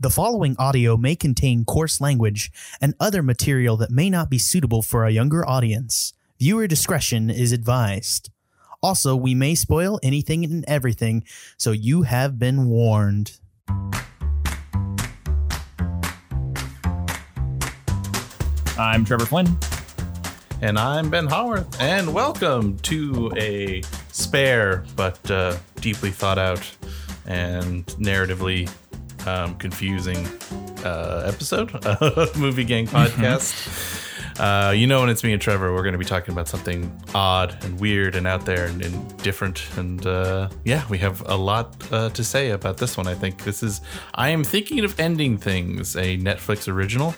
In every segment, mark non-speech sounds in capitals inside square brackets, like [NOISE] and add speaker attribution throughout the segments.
Speaker 1: The following audio may contain coarse language and other material that may not be suitable for a younger audience. Viewer discretion is advised. Also, we may spoil anything and everything, so you have been warned.
Speaker 2: I'm Trevor Flynn.
Speaker 3: And I'm Ben Howarth, and welcome to a spare but uh, deeply thought out and narratively um, confusing uh, episode [LAUGHS] of Movie Gang Podcast. Uh, you know, when it's me and Trevor, we're going to be talking about something odd and weird and out there and, and different. And uh, yeah, we have a lot uh, to say about this one. I think this is I am thinking of ending things, a Netflix original.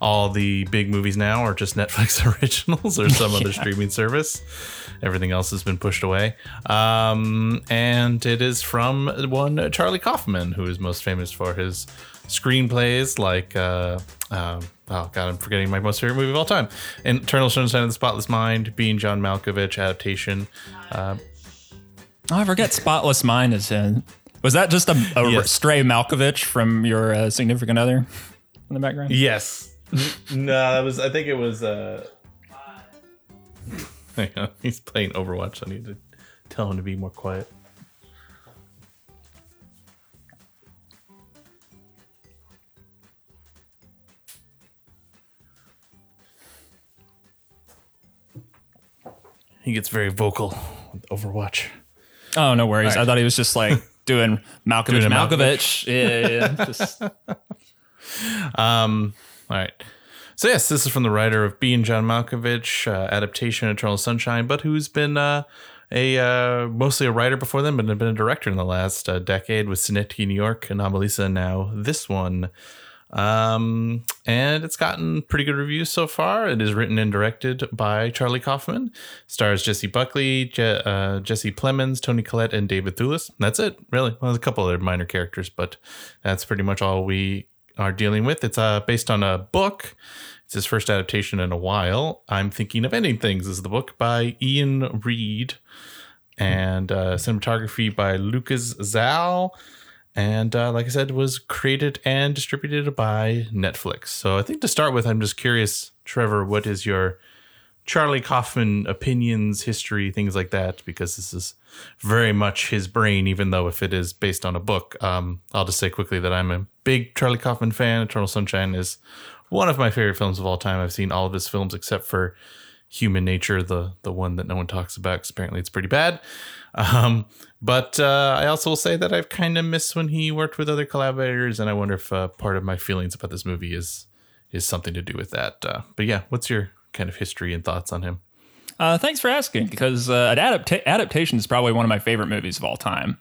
Speaker 3: All the big movies now are just [LAUGHS] Netflix originals or some [LAUGHS] other streaming service. Everything else has been pushed away. Um, and it is from one Charlie Kaufman, who is most famous for his screenplays like uh, uh, oh god i'm forgetting my most favorite movie of all time eternal sunshine of the spotless mind being john malkovich adaptation uh,
Speaker 2: Oh, I forget Spotless Mind is in. Was that just a, a
Speaker 3: Yes.
Speaker 2: stray Malkovich from your uh, significant other in the background?
Speaker 3: yes no that was i think it was uh [LAUGHS] hang on he's playing overwatch i need to tell him to be more quiet he gets very vocal with overwatch
Speaker 2: Oh, no worries.
Speaker 3: All right.
Speaker 2: I thought he was just like [LAUGHS] doing Malkovich,
Speaker 3: Doing a
Speaker 2: Malkovich. Yeah, yeah, yeah. [LAUGHS] Just-
Speaker 3: Um, all right. So yes, this is from the writer of Being John Malkovich, uh, adaptation Eternal Sunshine, but who's been uh, a uh, mostly a writer before them, but had been a director in the last uh, decade with Synecdoche, New York, Anomalisa. Now this one, um, and it's gotten pretty good reviews so far. It is written and directed by Charlie Kaufman, stars Jessie Buckley, Je- uh, Jesse Plemons, Toni Collette, and David Thewlis. That's it, really. Well, there's a couple other minor characters, but that's pretty much all we are dealing with. It's uh, based on a book. It's his first adaptation in a while. I'm thinking of ending things is the book by Iain Reid and uh, cinematography by Łukasz Żal. And uh, like I said, was created and distributed by Netflix. So I think to start with, I'm just curious, Trevor, what is your Charlie Kaufman opinions, history, things like that? Because this is very much his brain, even though if it is based on a book. Um, I'll just say quickly that I'm a big Charlie Kaufman fan. Eternal Sunshine is one of my favorite films of all time. I've seen all of his films except for Human Nature, the the one that no one talks about. 'cause apparently, it's pretty bad. Um, but uh, I also will say that I've kind of missed when he worked with other collaborators, and I wonder if uh, part of my feelings about this movie is is something to do with that. Uh, but yeah, what's your kind of history and thoughts on him?
Speaker 2: uh, thanks for asking, because uh, adapta- adaptation is probably one of my favorite movies of all time.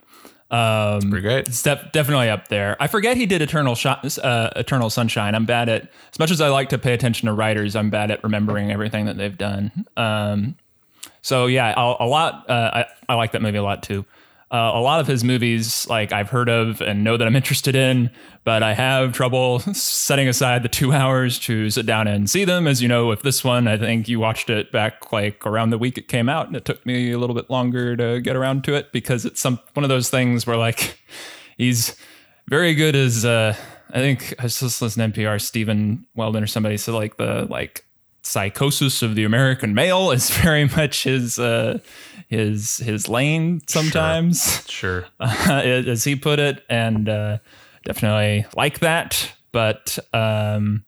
Speaker 2: Um,
Speaker 3: Pretty great.
Speaker 2: It's def- definitely up there. I forget he did Eternal Sh- uh, Eternal Sunshine. I'm bad at as much as I like to pay attention to writers. I'm bad at remembering everything that they've done. Um, so yeah, a, a lot. Uh, I, I like that movie a lot too. Uh, a lot of his movies, like I've heard of and know that I'm interested in, but I have trouble setting aside the two hours to sit down and see them. As you know, with this one, I think you watched it back like around the week it came out, and it took me a little bit longer to get around to it because it's some one of those things where like he's very good as uh I think I was just listening to NPR Stephen Weldon or somebody said like the like psychosis of the American male is [LAUGHS] very much his uh his his lane sometimes.
Speaker 3: Sure. [LAUGHS]
Speaker 2: as he put it and uh definitely like that but um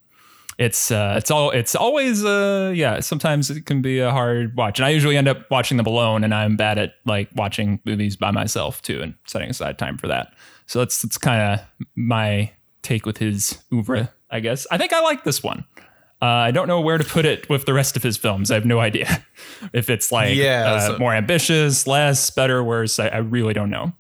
Speaker 2: it's uh it's all it's always uh yeah sometimes it can be a hard watch and i usually end up watching them alone and i'm bad at like watching movies by myself too and setting aside time for that. So that's that's kind of my take with his oeuvre i guess. I think i like this one uh, I don't know where to put it with the rest of his films. I have no idea [LAUGHS] if it's like
Speaker 3: Yeah,
Speaker 2: uh,
Speaker 3: so-
Speaker 2: more ambitious, less, better, worse. I, I really don't know.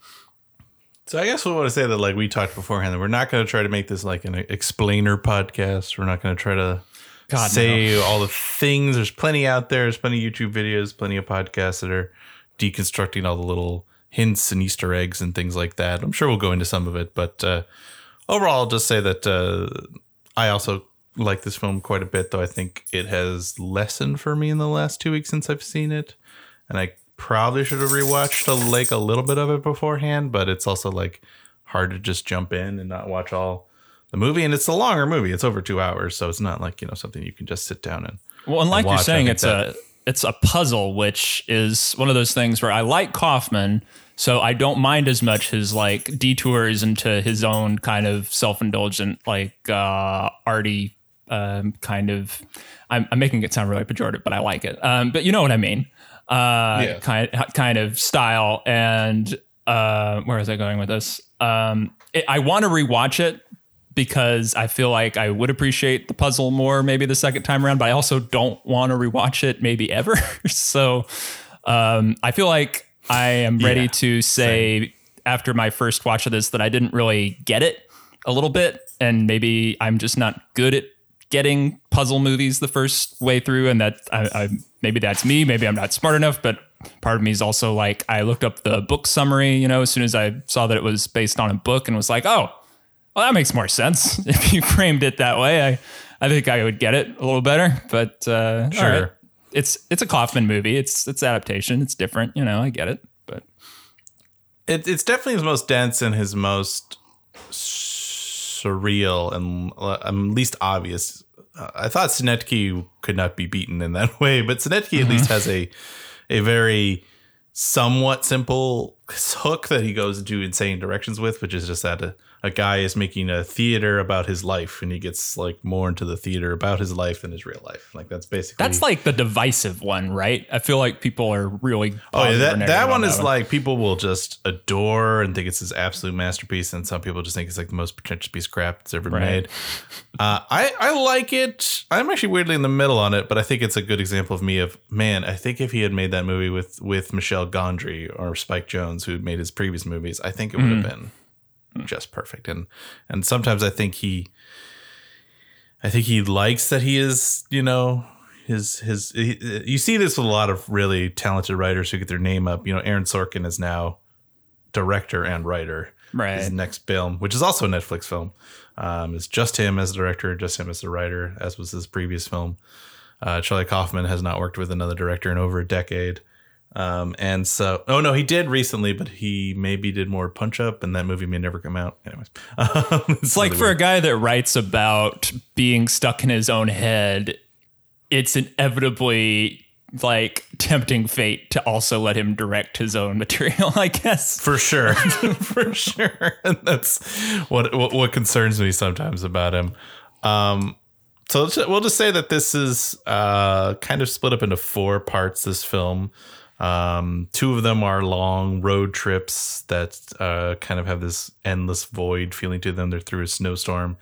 Speaker 3: So I guess we want to say that like we talked beforehand that we're not going to try to make this like an explainer podcast. We're not going to try to
Speaker 2: God,
Speaker 3: say all the things. There's plenty out there. There's plenty of YouTube videos, plenty of podcasts that are deconstructing all the little hints and Easter eggs and things like that. I'm sure we'll go into some of it, but uh, overall, I'll just say that uh, I also like this film quite a bit. Though I think it has lessened for me in the last two weeks since I've seen it, and I probably should have rewatched a, like a little bit of it beforehand. But it's also like hard to just jump in and not watch all the movie, and it's a longer movie. It's over two hours, so it's not like you know something you can just sit down and.
Speaker 2: Well, and like you're saying, it's
Speaker 3: that-
Speaker 2: a it's a puzzle, which is one of those things where I like Kaufman, so I don't mind as much his like detours into his own kind of self indulgent, like uh, arty um, kind of. I'm, I'm making it sound really pejorative, but I like it. Um, but you know what I mean. Uh,
Speaker 3: Yeah.
Speaker 2: kind kind of style and uh, where was I going with this? Um, it, I want to rewatch it because I feel like I would appreciate the puzzle more maybe the second time around, but I also don't want to rewatch it maybe ever. [LAUGHS] so um, I feel like I am ready
Speaker 3: Yeah,
Speaker 2: to say after my first watch of this that I didn't really get it a little bit, and maybe I'm just not good at getting puzzle movies the first way through, and that I, I maybe that's me. Maybe I'm not smart enough, but part of me is also like I looked up the book summary, you know, as soon as I saw that it was based on a book, and was like, oh, well, that makes more sense [LAUGHS] if you framed it that way. I I think I would get it a little better, but uh,
Speaker 3: Sure.
Speaker 2: right. It's it's a Kaufman movie. It's it's adaptation. It's different, you know. I get it, but
Speaker 3: It, it's definitely his most dense and his most surreal and um, least obvious. Uh, I thought Synecdoche could not be beaten in that [LAUGHS] way, but Synecdoche at least has a a very somewhat simple hook that he goes into insane directions with, which is just that a, a guy is making a theater about his life, and he gets like more into the theater about his life than his real life. Like that's basically
Speaker 2: that's like the divisive one, right? I feel like people are really.
Speaker 3: Oh, yeah, that, that one is like people will just adore and think it's his absolute masterpiece, and some people just think it's like the most pretentious piece of crap that's ever
Speaker 2: Right.
Speaker 3: made. Uh, I I like it. I'm actually weirdly in the middle on it, but I think it's a good example of me of man. I think if he had made that movie with with Michel Gondry or Spike Jonze, who made his previous movies, I think it would have been just perfect. And and sometimes I think he, I think he likes that he is, you know, his his. He, you see this with a lot of really talented writers who get their name up. You know, Aaron Sorkin is now director and writer.
Speaker 2: Right.
Speaker 3: His next film, which is also a Netflix film, um, is just him as a director, just him as the writer, as was his previous film. Uh, Charlie Kaufman has not worked with another director in over a decade. Um, and so, oh no, he did recently, but he maybe did more Punch Up, and that movie may never come out. Anyways, [LAUGHS] um,
Speaker 2: It's like for a guy that writes about being stuck in his own head, it's inevitably like tempting fate to also let him direct his own [LAUGHS] material, I guess.
Speaker 3: for sure, [LAUGHS] for sure. And that's what, what what concerns me sometimes about him. Um, so let's- we'll just say that this is uh, kind of split up into four parts. This film, um, two of them are long road trips that uh, kind of have this endless void feeling to them. They're through a snowstorm.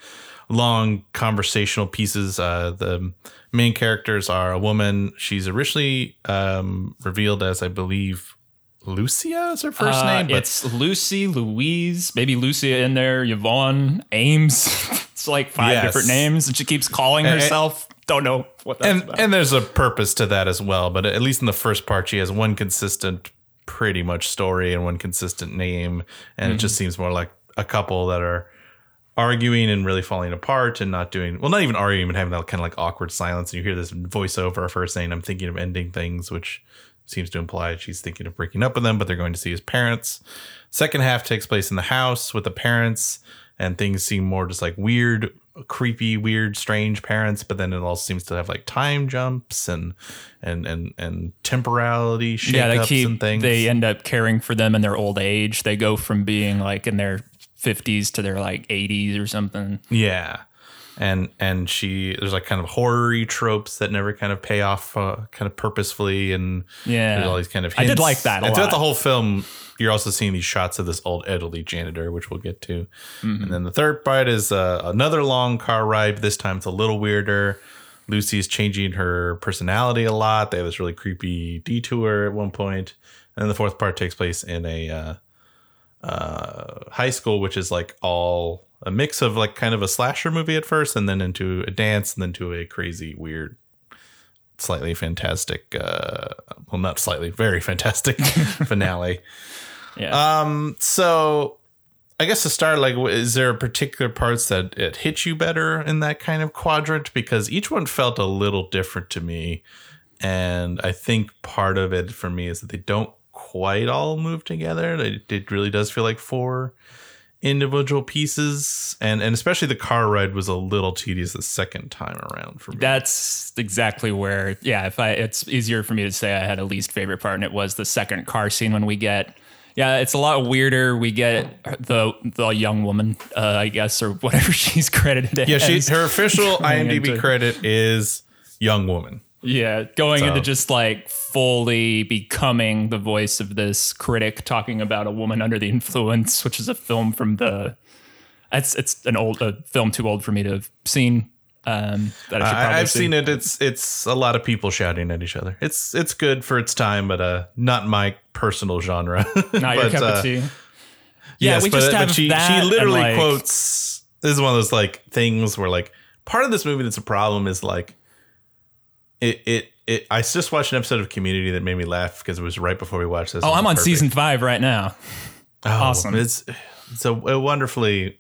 Speaker 3: Long conversational pieces. Uh, the main characters are a woman. She's originally um, revealed as, I believe, Lucia is her first
Speaker 2: Uh,
Speaker 3: name, but
Speaker 2: it's Lucy, Louise, maybe Lucia in there, Yvonne, Ames. [LAUGHS] it's like five
Speaker 3: Yes.
Speaker 2: different names, and she keeps calling herself. Don't know what that's
Speaker 3: and
Speaker 2: about.
Speaker 3: and there's a purpose to that as well. But at least in the first part, she has one consistent, pretty much story and one consistent name, and it
Speaker 2: Mm-hmm.
Speaker 3: just seems more like a couple that are arguing and really falling apart and not doing well, not even arguing, but having that kind of like awkward silence. And you hear this voiceover of her saying, "I'm thinking of ending things," which seems to imply she's thinking of breaking up with them, but they're going to see his parents. Second half takes place in the house with the parents, and things seem more just like weird, creepy, weird, strange parents. But then it also seems to have like time jumps and and and and temporality shakeups
Speaker 2: yeah, they keep
Speaker 3: and things.
Speaker 2: they end up caring for them in their old age. They go from being like in their fifties to their like eighties or something.
Speaker 3: Yeah. And and she there's like kind of horror tropes that never kind of pay off uh, kind of purposefully and
Speaker 2: Yeah.
Speaker 3: there's all these kind of
Speaker 2: I did like that
Speaker 3: and throughout
Speaker 2: lot.
Speaker 3: the whole film you're also seeing these shots of this old elderly janitor which we'll get to.
Speaker 2: Mm-hmm.
Speaker 3: And then the third part is uh, another long car ride. This time it's a little weirder. Lucy's changing her personality a lot. They have this really creepy detour at one. And then the fourth part takes place in a uh, uh, high school, which is like all a mix of like kind of a slasher movie at first, and then into a dance, and then to a crazy, weird, slightly fantastic. Uh, well, not slightly, very fantastic [LAUGHS] finale.
Speaker 2: Yeah.
Speaker 3: Um, so I guess to start, like, is there particular parts that it hit you better in that kind of quadrant? Because each one felt a little different to me, and I think part of it for me is that they don't quite all move together. It, it really does feel like four individual pieces, and and especially the car ride was a little tedious the second time around for me.
Speaker 2: That's exactly where, yeah. If I, it's easier for me to say I had a least favorite part, and it was the second car scene when we get. Yeah, it's a lot weirder. We get the the young woman, uh, I guess, or whatever [LAUGHS] she's credited.
Speaker 3: yeah, she her official IMDb
Speaker 2: into-
Speaker 3: credit is young woman.
Speaker 2: Yeah, going
Speaker 3: So-
Speaker 2: into just like fully becoming the voice of this critic talking about a woman under the influence, which is a film from the. It's it's an old a film too old for me to have seen. Um, that I should probably
Speaker 3: I, I've
Speaker 2: see.
Speaker 3: seen it. It's it's a lot of people shouting at each other. It's it's good for its time, but uh, not my personal genre. [LAUGHS]
Speaker 2: Not your
Speaker 3: But,
Speaker 2: cup
Speaker 3: uh,
Speaker 2: of tea. Yeah,
Speaker 3: yes,
Speaker 2: we
Speaker 3: but,
Speaker 2: just
Speaker 3: but
Speaker 2: have
Speaker 3: she
Speaker 2: that
Speaker 3: she literally
Speaker 2: like-
Speaker 3: quotes. This is one of those like things where like part of this movie that's a problem is like it it it. I just watched an episode of Community that made me laugh because it was right before we watched this.
Speaker 2: Oh, I'm on
Speaker 3: perfect.
Speaker 2: season five right now.
Speaker 3: Oh,
Speaker 2: awesome.
Speaker 3: It's it's a, a wonderfully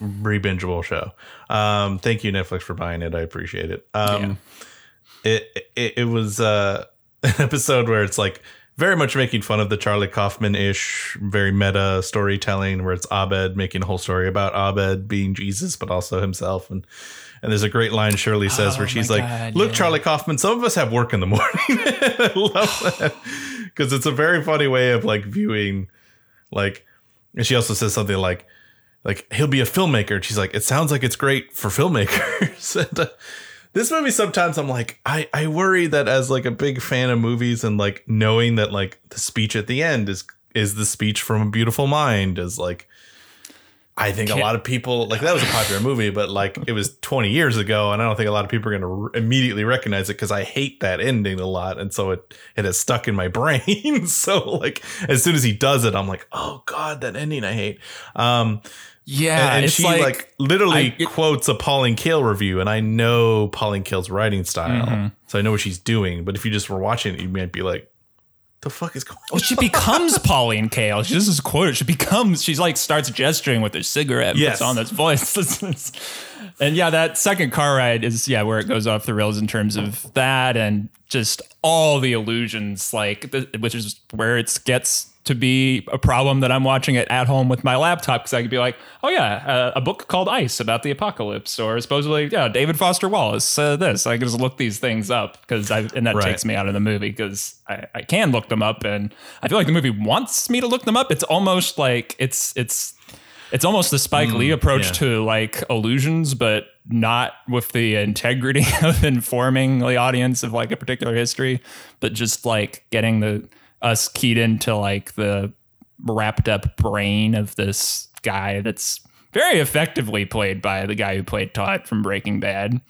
Speaker 3: re-bingeable show. Um, thank you Netflix for buying it. I appreciate it. Um, it, it it was uh, [LAUGHS] an episode where it's like very much making fun of the Charlie Kaufman ish, very meta storytelling, where it's Abed making a whole story about Abed being Jesus, but also himself and. And there's a great line Shirley says
Speaker 2: Oh
Speaker 3: where she's like,
Speaker 2: God,
Speaker 3: "Look,
Speaker 2: yeah.
Speaker 3: Charlie Kaufman. Some of us have work in the morning." [LAUGHS] I love that [SIGHS] because it's a very funny way of like viewing like and she also says something like like he'll be a filmmaker and she's like it sounds like it's great for filmmakers [LAUGHS] and, uh, this movie sometimes i'm like i i worry that as like a big fan of movies and like knowing that like the speech at the end is is the speech from a beautiful mind is like I think a lot of people like that was a popular movie, but like it was 20 years ago, and I don't think a lot of people are going to r- immediately recognize it because I hate that ending a lot, and so it it has stuck in my [LAUGHS] brain. so like as soon as he does it, I'm like, oh god, that ending I hate. Um,
Speaker 2: Yeah,
Speaker 3: and, and she
Speaker 2: like,
Speaker 3: like, literally
Speaker 2: I- it-
Speaker 3: quotes a Pauline Kael review, and I know Pauline Kael's writing style,
Speaker 2: Mm-hmm.
Speaker 3: so I know what she's doing. But if you just were watching it, you might be like, the fuck is going oh, on?
Speaker 2: Well, she becomes [LAUGHS] Pauline Kael. She doesn't quote. She becomes. She's like starts gesturing with her cigarette.
Speaker 3: Yes.
Speaker 2: Puts on this voice. [LAUGHS] and yeah, that second car ride is yeah where it goes off the rails in terms of that and just all the illusions, like which is where it gets to be a problem that I'm watching it at home with my laptop because I could be like, oh yeah, uh, a book called Ice about the apocalypse, or supposedly yeah, David Foster Wallace uh, this. I can just look these things up because I and that
Speaker 3: Right.
Speaker 2: takes me out of the movie because I, I can look them up and I feel like the movie wants me to look them up. It's almost like it's it's it's almost the Spike Lee approach
Speaker 3: yeah.
Speaker 2: to like illusions, but not with the integrity [LAUGHS] of informing the audience of like a particular history, but just like getting the us keyed into like the wrapped up brain of this guy that's very effectively played by the guy who played Todd from Breaking Bad.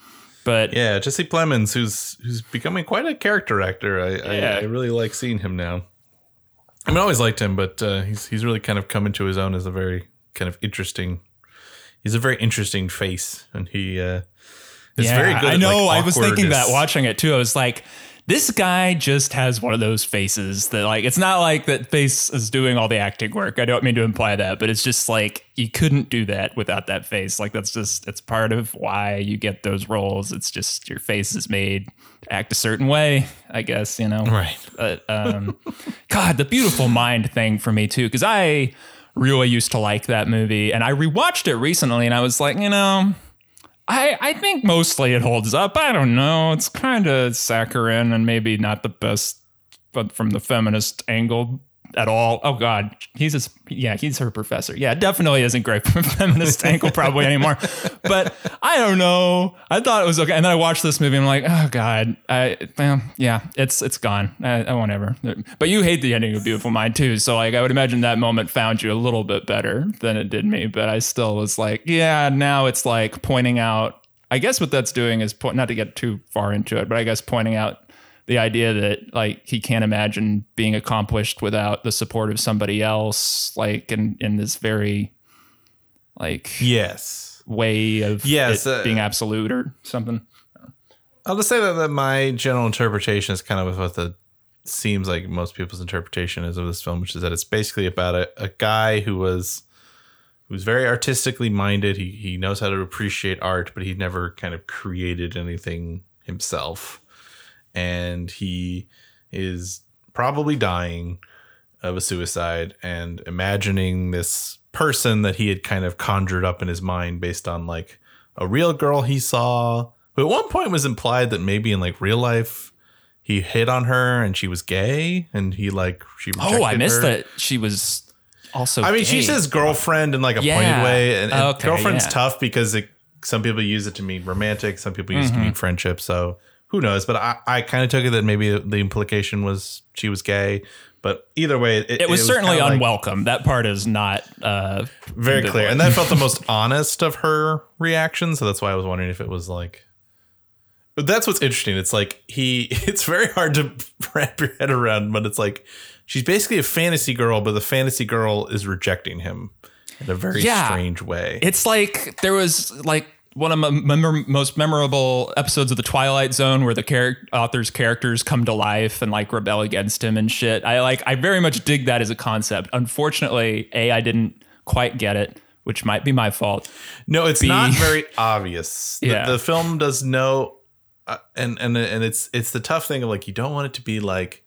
Speaker 2: But
Speaker 3: Yeah, Jesse Plemons, who's who's becoming quite a character actor. I,
Speaker 2: Yeah.
Speaker 3: I, I really like seeing him now. I mean, I always liked him, but uh, he's he's really kind of come into his own as a very kind of interesting. He's a very interesting face, and he uh, is very good.
Speaker 2: I know.
Speaker 3: like,
Speaker 2: I was thinking that watching it too. I was like, this guy just has one of those faces that, like, it's not like that face is doing all the acting work. I don't mean to imply that, but it's just like you couldn't do that without that face. Like, that's just, it's part of why you get those roles. It's just your face is made to act a certain way, I guess, you know?
Speaker 3: Right.
Speaker 2: But um, [LAUGHS] God, the beautiful mind thing for me too, because I really used to like that movie, and I rewatched it recently, and I was like, you know, I I think mostly it holds up. I don't know, it's kind of saccharine and maybe not the best, but from the feminist angle at all. Oh God, he's his, yeah, he's her professor. Yeah, definitely isn't great [LAUGHS] feminist angle probably anymore. But I don't know. I thought it was okay, and then I watched this movie. and I'm like, oh God, I yeah, it's it's gone. I, I won't ever. But you hate the ending of Beautiful Mind too, so like I would imagine that moment found you a little bit better than it did me. But I still was like, yeah, now it's like pointing out. I guess what that's doing is point, not to get too far into it, but I guess pointing out the idea that like he can't imagine being accomplished without the support of somebody else like in in this very like
Speaker 3: Yes,
Speaker 2: way of
Speaker 3: Yes, uh,
Speaker 2: being absolute or something
Speaker 3: I'll just say that, that my general interpretation is kind of what the seems like most people's interpretation is of this film, which is that it's basically about a, a guy who was who's very artistically minded. He he knows how to appreciate art, but he never kind of created anything himself. And he is probably dying of a suicide and imagining this person that he had kind of conjured up in his mind based on like a real girl he saw. But at one point was implied that maybe in like real life he hit on her and she was gay and he like she
Speaker 2: Oh, I missed
Speaker 3: her.
Speaker 2: that she was also.
Speaker 3: I mean, she says girlfriend in like a
Speaker 2: Yeah.
Speaker 3: pointed way, and, and
Speaker 2: Okay,
Speaker 3: girlfriend's
Speaker 2: yeah.
Speaker 3: tough because it, some people use it to mean romantic, some people use it
Speaker 2: Mm-hmm.
Speaker 3: to mean friendship. So who knows? But I, I kind of took it that maybe the implication was she was gay. But either way, it,
Speaker 2: It was certainly
Speaker 3: kinda like
Speaker 2: unwelcome. that part is not uh,
Speaker 3: very clear, and that felt the [LAUGHS] most honest of her reactions. So that's why I was wondering if it was like. But that's what's interesting. It's like he. [LAUGHS] It's very hard to [LAUGHS] wrap your head around, but it's like she's basically a fantasy girl, but the fantasy girl is rejecting him in a very
Speaker 2: Yeah.
Speaker 3: strange way.
Speaker 2: It's like there was like one of my memor- most memorable episodes of the Twilight Zone where the char- author's characters come to life and like rebel against him and shit. I like I very much dig that as a concept. Unfortunately, a I didn't quite get it, which might be my fault.
Speaker 3: No, it's
Speaker 2: be-
Speaker 3: not [LAUGHS] very obvious. The,
Speaker 2: Yeah.
Speaker 3: the film does no, uh, and and and it's it's the tough thing of like you don't want it to be like,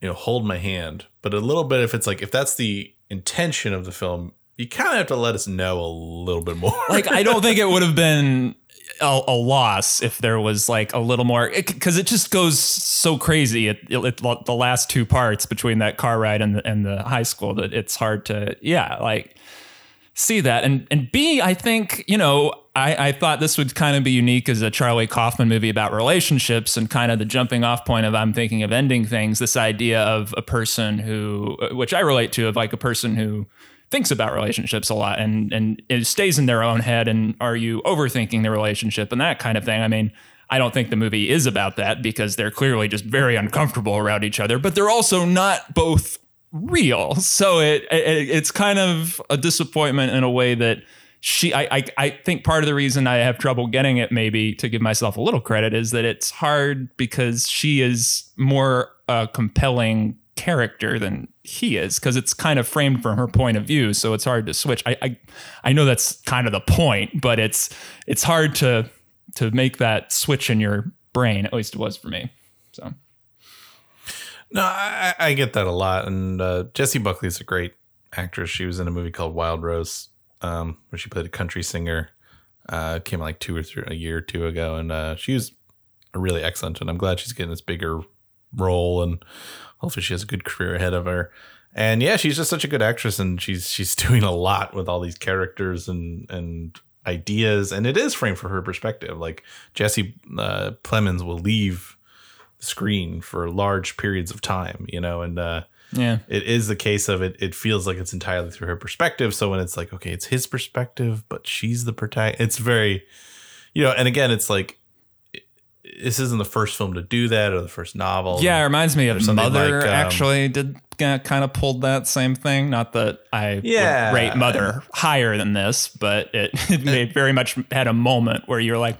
Speaker 3: you know, hold my hand, but a little bit if it's like if that's the intention of the film, you kind of have to let us know a little bit more. [LAUGHS]
Speaker 2: Like I don't think it would have been a, a loss if there was like a little more because it, just goes so crazy. It, it, it- the last two parts between that car ride and the, and the high school that it's hard to yeah like see that and and B I think you know I I thought this would kind of be unique as a Charlie Kaufman movie about relationships and kind of the jumping off point of I'm thinking of ending things. This idea of a person who which I relate to of like a person who thinks about relationships a lot and and it stays in their own head and are you overthinking the relationship and that kind of thing. I mean, I don't think the movie is about that because they're clearly just very uncomfortable around each other, but they're also not both real. So it, it it's kind of a disappointment in a way that she I, I I think part of the reason I have trouble getting it maybe to give myself a little credit is that it's hard because she is more a compelling character than he is because it's kind of framed from her point of view so it's hard to switch I, I I know that's kind of the point but it's it's hard to to make that switch in your brain at least it was for me so
Speaker 3: No, I, I get that a lot. And uh, Buckley is a great actress. She was in a movie called Wild Rose, um, where she played a country singer. Uh, came like two or three a year or two ago, and uh, she was really excellent. And I'm glad she's getting this bigger role, and hopefully she has a good career ahead of her. And yeah, she's just such a good actress, and she's she's [LAUGHS] doing a lot with all these characters and and ideas, and it is framed from her perspective. Like Jesse uh, Plemons will leave the screen for large periods of time, you know, and uh,
Speaker 2: yeah
Speaker 3: it is the case of it. It feels like it's entirely through her perspective. So when it's like, okay, it's his perspective, but she's the protagonist, it's very, you know, and again, it's like, this isn't the first film to do that or the first novel.
Speaker 2: Yeah, it reminds me of
Speaker 3: something
Speaker 2: Mother.
Speaker 3: like, um,
Speaker 2: actually, did uh, kind of pulled that same thing. Not that I
Speaker 3: Yeah.
Speaker 2: rate Mother higher than this, but it, [LAUGHS] it made very much had a moment where you're like,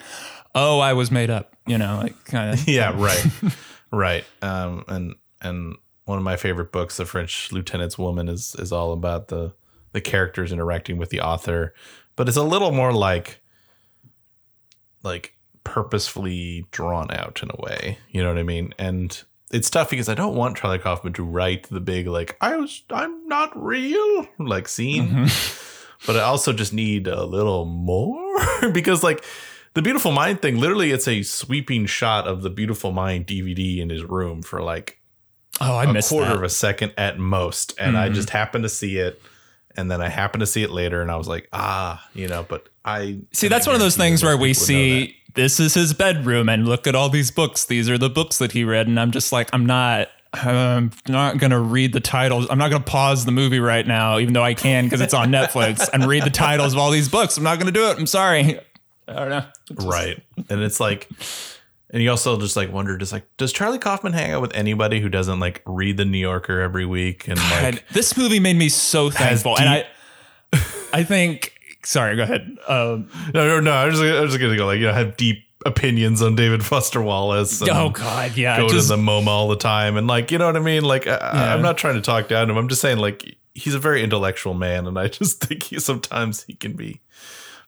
Speaker 2: "Oh, I was made up," you know, like kind of. [LAUGHS]
Speaker 3: yeah, right, [LAUGHS] right. Um, and and one of my favorite books, The French Lieutenant's Woman, is is all about the the characters interacting with the author, but it's a little more like like purposefully drawn out in a way. You know what I mean? And it's tough because I don't want Charlie Kaufman to write the big like I was I'm not real like scene, but I also just need a little more [LAUGHS] because like the Beautiful Mind thing, literally, it's a sweeping shot of the Beautiful Mind DVD in his room for like
Speaker 2: Oh, I
Speaker 3: a
Speaker 2: missed
Speaker 3: quarter
Speaker 2: that.
Speaker 3: of a second at most, and I just happened to see it, and then I happened to see it later, and I was like, ah, you know. But I
Speaker 2: See, that's one of those things where we
Speaker 3: people would know that.
Speaker 2: see this is his bedroom, and look at all these books. These are the books that he read, and I'm just like, I'm not. I'm not gonna read the titles. I'm not gonna pause the movie right now, even though I can because it's on Netflix, and read the titles of all these books. I'm not gonna do it. I'm sorry. I don't know.
Speaker 3: right, and it's like. And you also just like wonder, just like, does Charlie Kaufman hang out with anybody who doesn't like read the New Yorker every week and like
Speaker 2: God, this movie made me so thankful, and I, I think. Sorry, go ahead. Um,
Speaker 3: no, no, no. I was, just, I was just gonna go like, you know, have deep opinions on David Foster Wallace.
Speaker 2: Oh God, yeah.
Speaker 3: go
Speaker 2: just-
Speaker 3: to the MoMA all the time, and like, you know what I mean? Like, I,
Speaker 2: Yeah.
Speaker 3: I'm not trying to talk down to him. I'm just saying, like, he's a very intellectual man, and I [LAUGHS] just think he sometimes he can be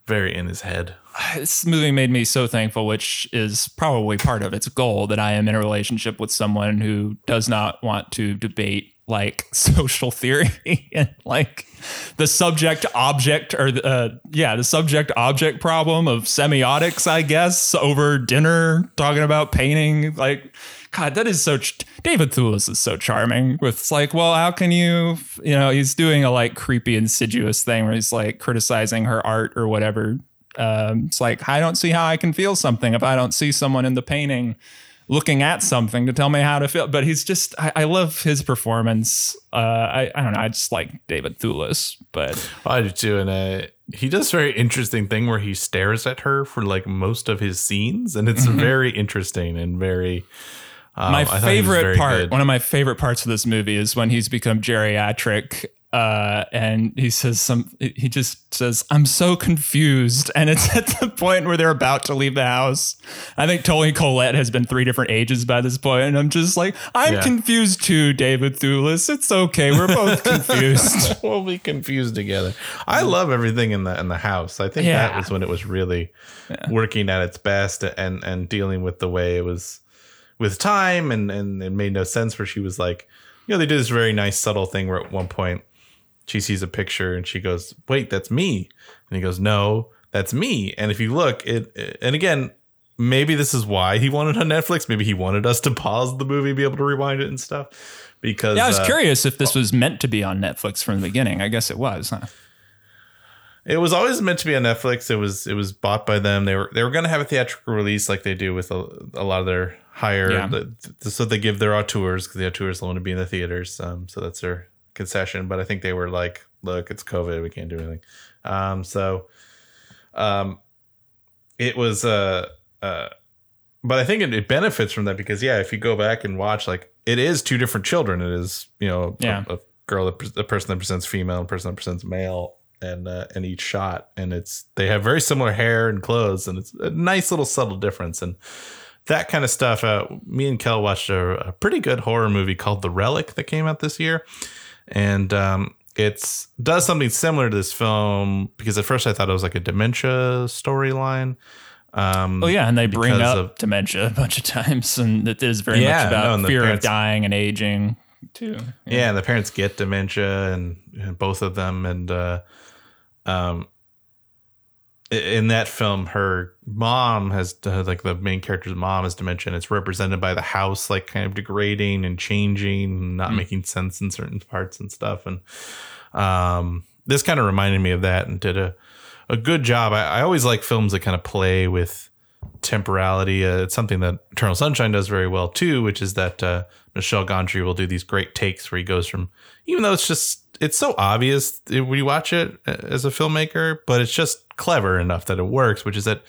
Speaker 3: very in his head. [SIGHS]
Speaker 2: this movie made me so thankful, which is probably part of its goal that I am in a relationship with someone who does not want to debate like [LAUGHS] social theory and like the subject object or the, uh, yeah the subject object problem of semiotics i guess over dinner talking about painting like god that is so ch- david thewlis is so charming with like well how can you you know he's doing a like creepy insidious thing where he's like criticizing her art or whatever. Um, it's like i don't see how i can feel something if i don't see someone in the painting looking at something to tell me how to feel. But he's just, I, I love his performance. Uh, I, I don't know. I just like David Thewlis, but
Speaker 3: I do too. And uh, he does a very interesting thing where he stares at her for like most of his scenes. And it's very interesting and very. Um,
Speaker 2: my
Speaker 3: thought he was
Speaker 2: favorite part,
Speaker 3: good.
Speaker 2: one of my favorite parts of this movie is when he's become geriatric. Uh, and he says some, he just says, I'm so confused. And it's [LAUGHS] at the point where they're about to leave the house. I think Toni Collette has been three different ages by this point, And I'm just like, I'm
Speaker 3: Yeah.
Speaker 2: confused too, David Thewlis. It's okay. We're both [LAUGHS] confused. [LAUGHS]
Speaker 3: we'll be confused together. I love everything in the in the house. I think that was when it was really working at its best and and dealing with the way it was with time and and it made no sense where she was like, you know, they did this very nice subtle thing where at one point she sees a picture and she goes, "Wait, that's me," and he goes, "No, that's me." And if you look, it and again. Maybe this is why he wanted on Netflix. Maybe he wanted us to pause the movie, be able to rewind it and stuff. Because
Speaker 2: Yeah, I was
Speaker 3: uh,
Speaker 2: curious if this was meant to be on Netflix from the beginning. I guess it was. Huh?
Speaker 3: It was always meant to be on Netflix. It was it was bought by them. They were they were going to have a theatrical release like they do with a, a lot of their higher.
Speaker 2: Yeah.
Speaker 3: The, the- so they give their auteurs because the auteurs want to be in the theaters. Um, so that's their concession. But I think they were like, look, it's COVID. We can't do anything. Um, so, um, it was uh uh, but I think it, it benefits from that because yeah, if you go back and watch, like it is two different children. It is you know
Speaker 2: Yeah.
Speaker 3: a, a girl a person that presents female, a person that presents male, and uh, in each shot, and it's they have very similar hair and clothes, and it's a nice little subtle difference and. That kind of stuff. Uh, me and Kel watched a, a pretty good horror movie called The Relic that came out this year, and um, it's does something similar to this film because at first I thought it was like a dementia storyline. Um,
Speaker 2: Oh yeah, and they bring up
Speaker 3: of-
Speaker 2: dementia a bunch of times, and it is very
Speaker 3: Yeah,
Speaker 2: much about
Speaker 3: no,
Speaker 2: fear
Speaker 3: parents-
Speaker 2: of dying and aging too.
Speaker 3: yeah, and the parents get dementia and, and both of them and uh um in that film her mom has uh, like the main character's mom has dementia and it's represented by the house like kind of degrading and changing not making sense in certain parts and stuff and um this kind of reminded me of that and did a a good job i, I always like films that kind of play with temporality. Uh, it's something that Eternal Sunshine does very well too, which is that uh, Michel Gondry will do these great takes where he goes from, even though it's just it's so obvious when you watch it as a filmmaker, but it's just clever enough that it works. Which is that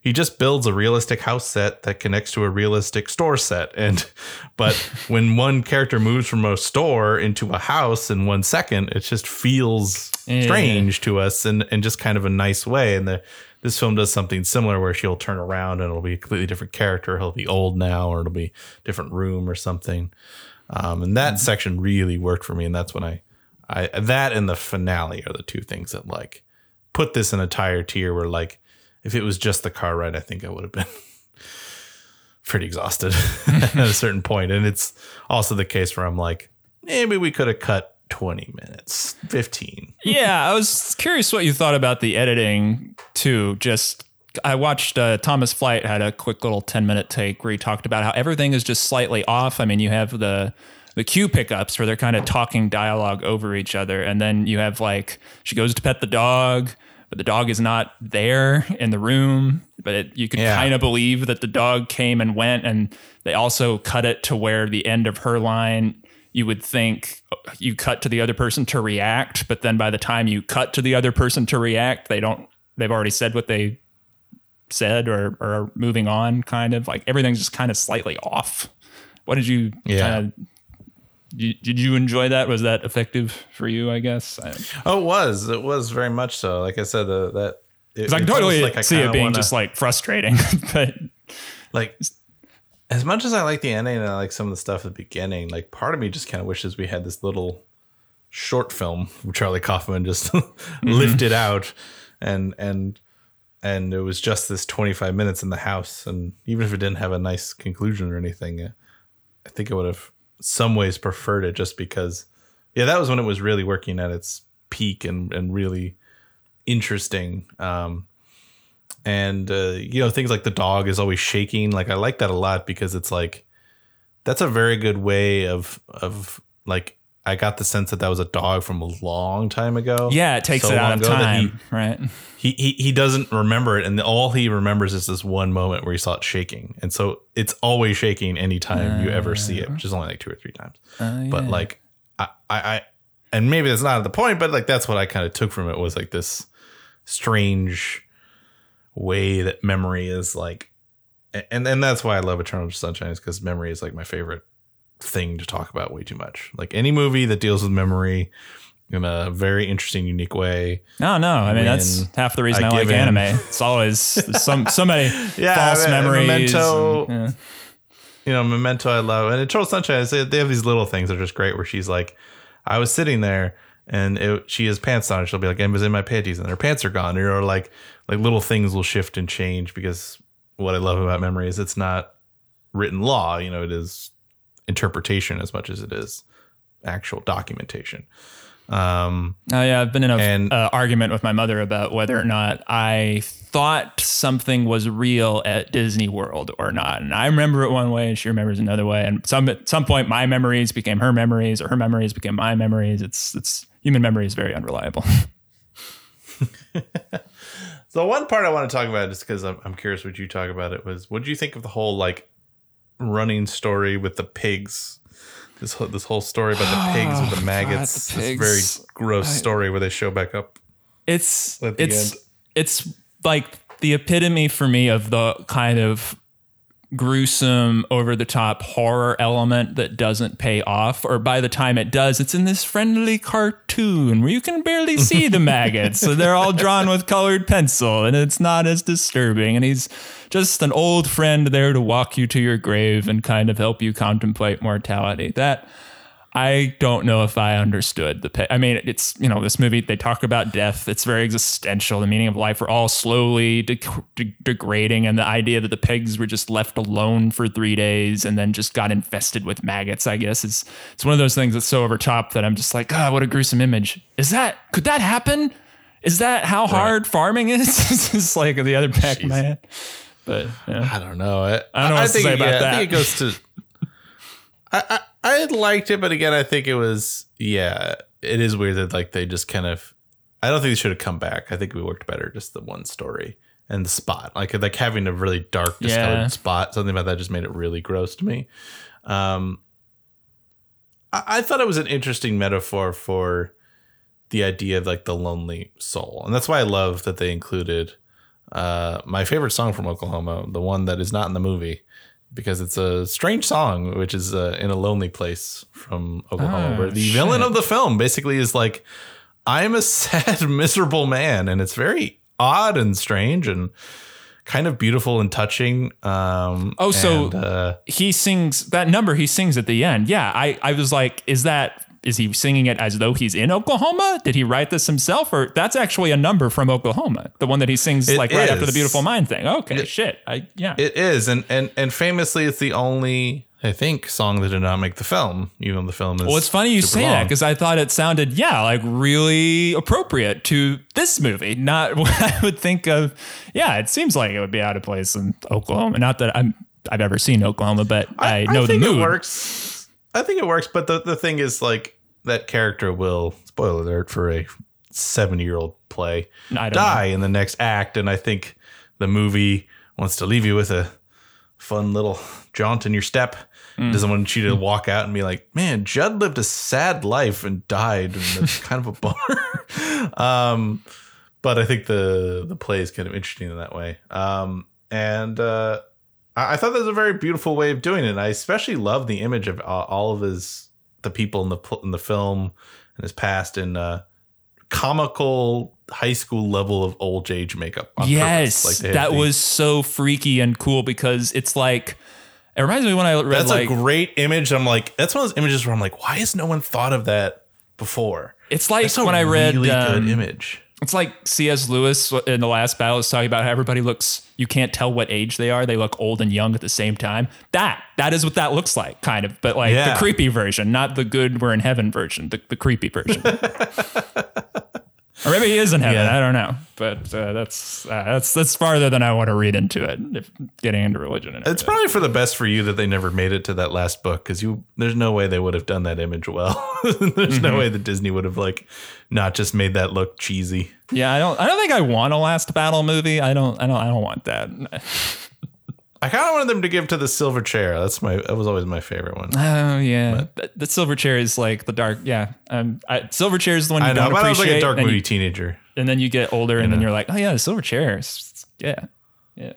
Speaker 3: he just builds a realistic house set that connects to a realistic store set, and [LAUGHS] but [LAUGHS] when one character moves from a store into a house in one second, it just feels
Speaker 2: Yeah.
Speaker 3: strange to us in, in just kind of a nice way. And the this film does something similar where she'll turn around and it'll be a completely different character. He'll be old now, or it'll be a different room or something. Um, and that section really worked for me, and that's when I, I that and the finale are the two things that like put this in a tire tier. Where like if it was just the car ride, I think I would have been [LAUGHS] pretty exhausted [LAUGHS] at a certain point. And it's also the case where I'm like, maybe we could have cut 20 minutes, 15. [LAUGHS]
Speaker 2: yeah, I was curious what you thought about the editing too. Just I watched uh, Thomas Flight had a quick little ten minute take where he talked about how everything is just slightly off. I mean, you have the the cue pickups where they're kind of talking dialogue over each other, and then you have like she goes to pet the dog. But the dog is not there in the room. But it, you could
Speaker 3: Yeah.
Speaker 2: kind of believe that the dog came and went. And they also cut it to where the end of her line you would think uh, you cut to the other person to react, but then by the time you cut to the other person to react, they don't they've already said what they said or, or are moving on kind of like everything's just kind of slightly off. What did you
Speaker 3: Yeah.
Speaker 2: kind of did, did you enjoy that? Was that effective for you, I guess? I,
Speaker 3: Oh, it was. It was very much so. Like I said, uh, that. It,
Speaker 2: 'cause I can
Speaker 3: it's
Speaker 2: totally
Speaker 3: like I
Speaker 2: see it being
Speaker 3: wanna-
Speaker 2: just like frustrating, [LAUGHS] but
Speaker 3: like as much as I like the ending and I like some of the stuff at the beginning, like part of me just kind of wishes we had this little short film from [LAUGHS] Charlie Kaufman just [LAUGHS] lifted out and and and it was just this 25 minutes in the house and even if it didn't have a nice conclusion or anything uh, I think it would have some ways preferred it just because yeah, that was when it was really working at its peak and and really interesting. Um and uh, you know things like the dog is always shaking like i like that a lot because it's like that's a very good way of of like i got the sense that that was a dog from a long time ago.
Speaker 2: Yeah, it takes
Speaker 3: So
Speaker 2: it out of time, right?
Speaker 3: he, he he doesn't remember it and all he remembers is this one moment where he saw it shaking. And so it's always shaking anytime you ever see it which is only like two or three times. Oh, but like I, I i and maybe that's not the point but like that's what i kind of took from it was like this strange way that memory is like and and that's why i love eternal sunshine is because memory is like my favorite thing to talk about way too much like any movie that deals with memory in a very interesting unique way
Speaker 2: No, no. I mean, that's half the reason I,
Speaker 3: I
Speaker 2: like
Speaker 3: in.
Speaker 2: anime. It's always some so many [LAUGHS] false
Speaker 3: I mean,
Speaker 2: memories.
Speaker 3: Memento,
Speaker 2: and- yeah.
Speaker 3: you know, Memento I love. And Eternal Sunshine, they they have these little things that are just great where she's like, I was sitting there and it, she has pants on. And she'll be like, I was in my panties and her pants are gone. Or like, like little things will shift and change because what I love about memory is it's not written law. You know, it is interpretation as much as it is actual documentation. Um,
Speaker 2: Oh yeah, I've been in
Speaker 3: an
Speaker 2: uh, argument with my mother about whether or not I thought something was real at Disney World or not. And I remember it one way, and she remembers another way. And some at some point, my memories became her memories, or her memories became my memories. It's it's human memory is very unreliable. [LAUGHS] [LAUGHS]
Speaker 3: So one part I want to talk about, just because I'm, I'm curious what you talk about it, was what do you think of the whole like running story with the pigs? This whole, this whole story about the pigs with the [SIGHS] oh, maggots.
Speaker 2: the
Speaker 3: This very gross story where they show back up.
Speaker 2: it's it's
Speaker 3: end.
Speaker 2: it's like the epitome for me of the kind of gruesome over the top horror element that doesn't pay off or by the time it does it's in this friendly cartoon where you can barely see the [LAUGHS] maggots so they're all drawn with colored pencil and it's not as disturbing and he's just an old friend there to walk you to your grave and kind of help you contemplate mortality. That I don't know if I understood the. pa- I mean, it's you know this movie. They talk about death. It's very existential. The meaning of life. We're all slowly de- de- degrading, and the idea that the pigs were just left alone for three days and then just got infested with maggots. I guess is it's one of those things that's so over top that I'm just like, ah, what a gruesome image. Is that could that happen? Is that how hard farming is? [LAUGHS] this is like the other back of my head. But yeah.
Speaker 3: I don't know. I,
Speaker 2: I don't know what to
Speaker 3: think,
Speaker 2: say about
Speaker 3: yeah, I
Speaker 2: that.
Speaker 3: think it goes to. I, I liked it, but again, I think it was yeah. It is weird that like they just kind of. I don't think they should have come back. I think we worked better just the one story and the spot, like like having a really dark discolored
Speaker 2: Yeah.
Speaker 3: spot. Something about that just made it really gross to me. Um, I, I thought it was an interesting metaphor for the idea of like the lonely soul, and that's why I love that they included uh, my favorite song from Oklahoma, the one that is not in the movie, because it's a strange song, which is uh, in a lonely place from Oklahoma,
Speaker 2: Oh,
Speaker 3: where the
Speaker 2: shit.
Speaker 3: villain of the film basically is like, I'm a [LAUGHS] sad, miserable man. And it's very odd and strange and kind of beautiful and touching. Um,
Speaker 2: Oh, so-
Speaker 3: and, uh,
Speaker 2: he sings that number he sings at the end. Yeah, I, I was like, is that is he singing it as though he's in Oklahoma? Did he write this himself, or that's actually a number from Oklahoma, the one that he sings
Speaker 3: It
Speaker 2: like right after the. Beautiful Mind thing? Okay, shit, I yeah.
Speaker 3: it is. And, and, and famously, it's the only, I think, song that did not make the film, even the film is.
Speaker 2: well, it's funny you say that because I thought it sounded yeah like really appropriate to this movie, not [LAUGHS] what I would think of. Yeah, it seems like it would be out of place in Oklahoma. Not that I'm I've ever seen Oklahoma, but I, know the
Speaker 3: think
Speaker 2: mood.
Speaker 3: It works. I think it works, but the, the thing is, like, that character will, spoiler alert for a 70 year old play, die in the next act. And I think the movie wants to leave you with a fun little jaunt in your step.
Speaker 2: Mm.
Speaker 3: Doesn't want you to walk out and be like, man, Jud lived a sad life and died. And that's [LAUGHS] kind of a bummer. [LAUGHS] um, but I think the the play is kind of interesting in that way. Um, and uh, I, I thought that was a very beautiful way of doing it. And I especially love the image of uh, all of his the people in the in the film and his past in uh, comical high school level of old age makeup. on
Speaker 2: Yes.
Speaker 3: Like
Speaker 2: that was so freaky and cool because it's like it reminds me when I read
Speaker 3: that's
Speaker 2: like
Speaker 3: a great image. I'm like, that's one of those images where I'm like, why has no one thought of that before?
Speaker 2: it's like
Speaker 3: That's
Speaker 2: when I read
Speaker 3: really
Speaker 2: um,
Speaker 3: good image.
Speaker 2: It's like C.S. Lewis in the last battle is talking about how everybody looks. You can't tell what age they are. They look old and young at the same time. That that is what that looks like, kind of. But like
Speaker 3: Yeah.
Speaker 2: the creepy version, not the good we're in heaven version. The, the creepy version. [LAUGHS] or maybe he is in heaven.
Speaker 3: Yeah.
Speaker 2: I don't know. But uh, that's uh, that's that's farther than I want to read into it. If getting into religion and
Speaker 3: It's probably for the best for you that they never made it to that last book because you there's no way they would have done that image well. [LAUGHS] there's no way that Disney would have like not just made that look cheesy.
Speaker 2: yeah, I don't. I don't think I want a last battle movie. I don't. I don't. I don't want that. [LAUGHS]
Speaker 3: I kind of wanted them to give to the silver chair. That's my that was always my favorite one.
Speaker 2: Oh yeah, the, the silver chair is like the dark. Yeah, um, I, silver chair is the one you
Speaker 3: I know,
Speaker 2: don't
Speaker 3: but I was like a dark moody
Speaker 2: you,
Speaker 3: teenager.
Speaker 2: and then you get older, and then you're like, oh yeah, the silver chair. is- Yeah, yeah,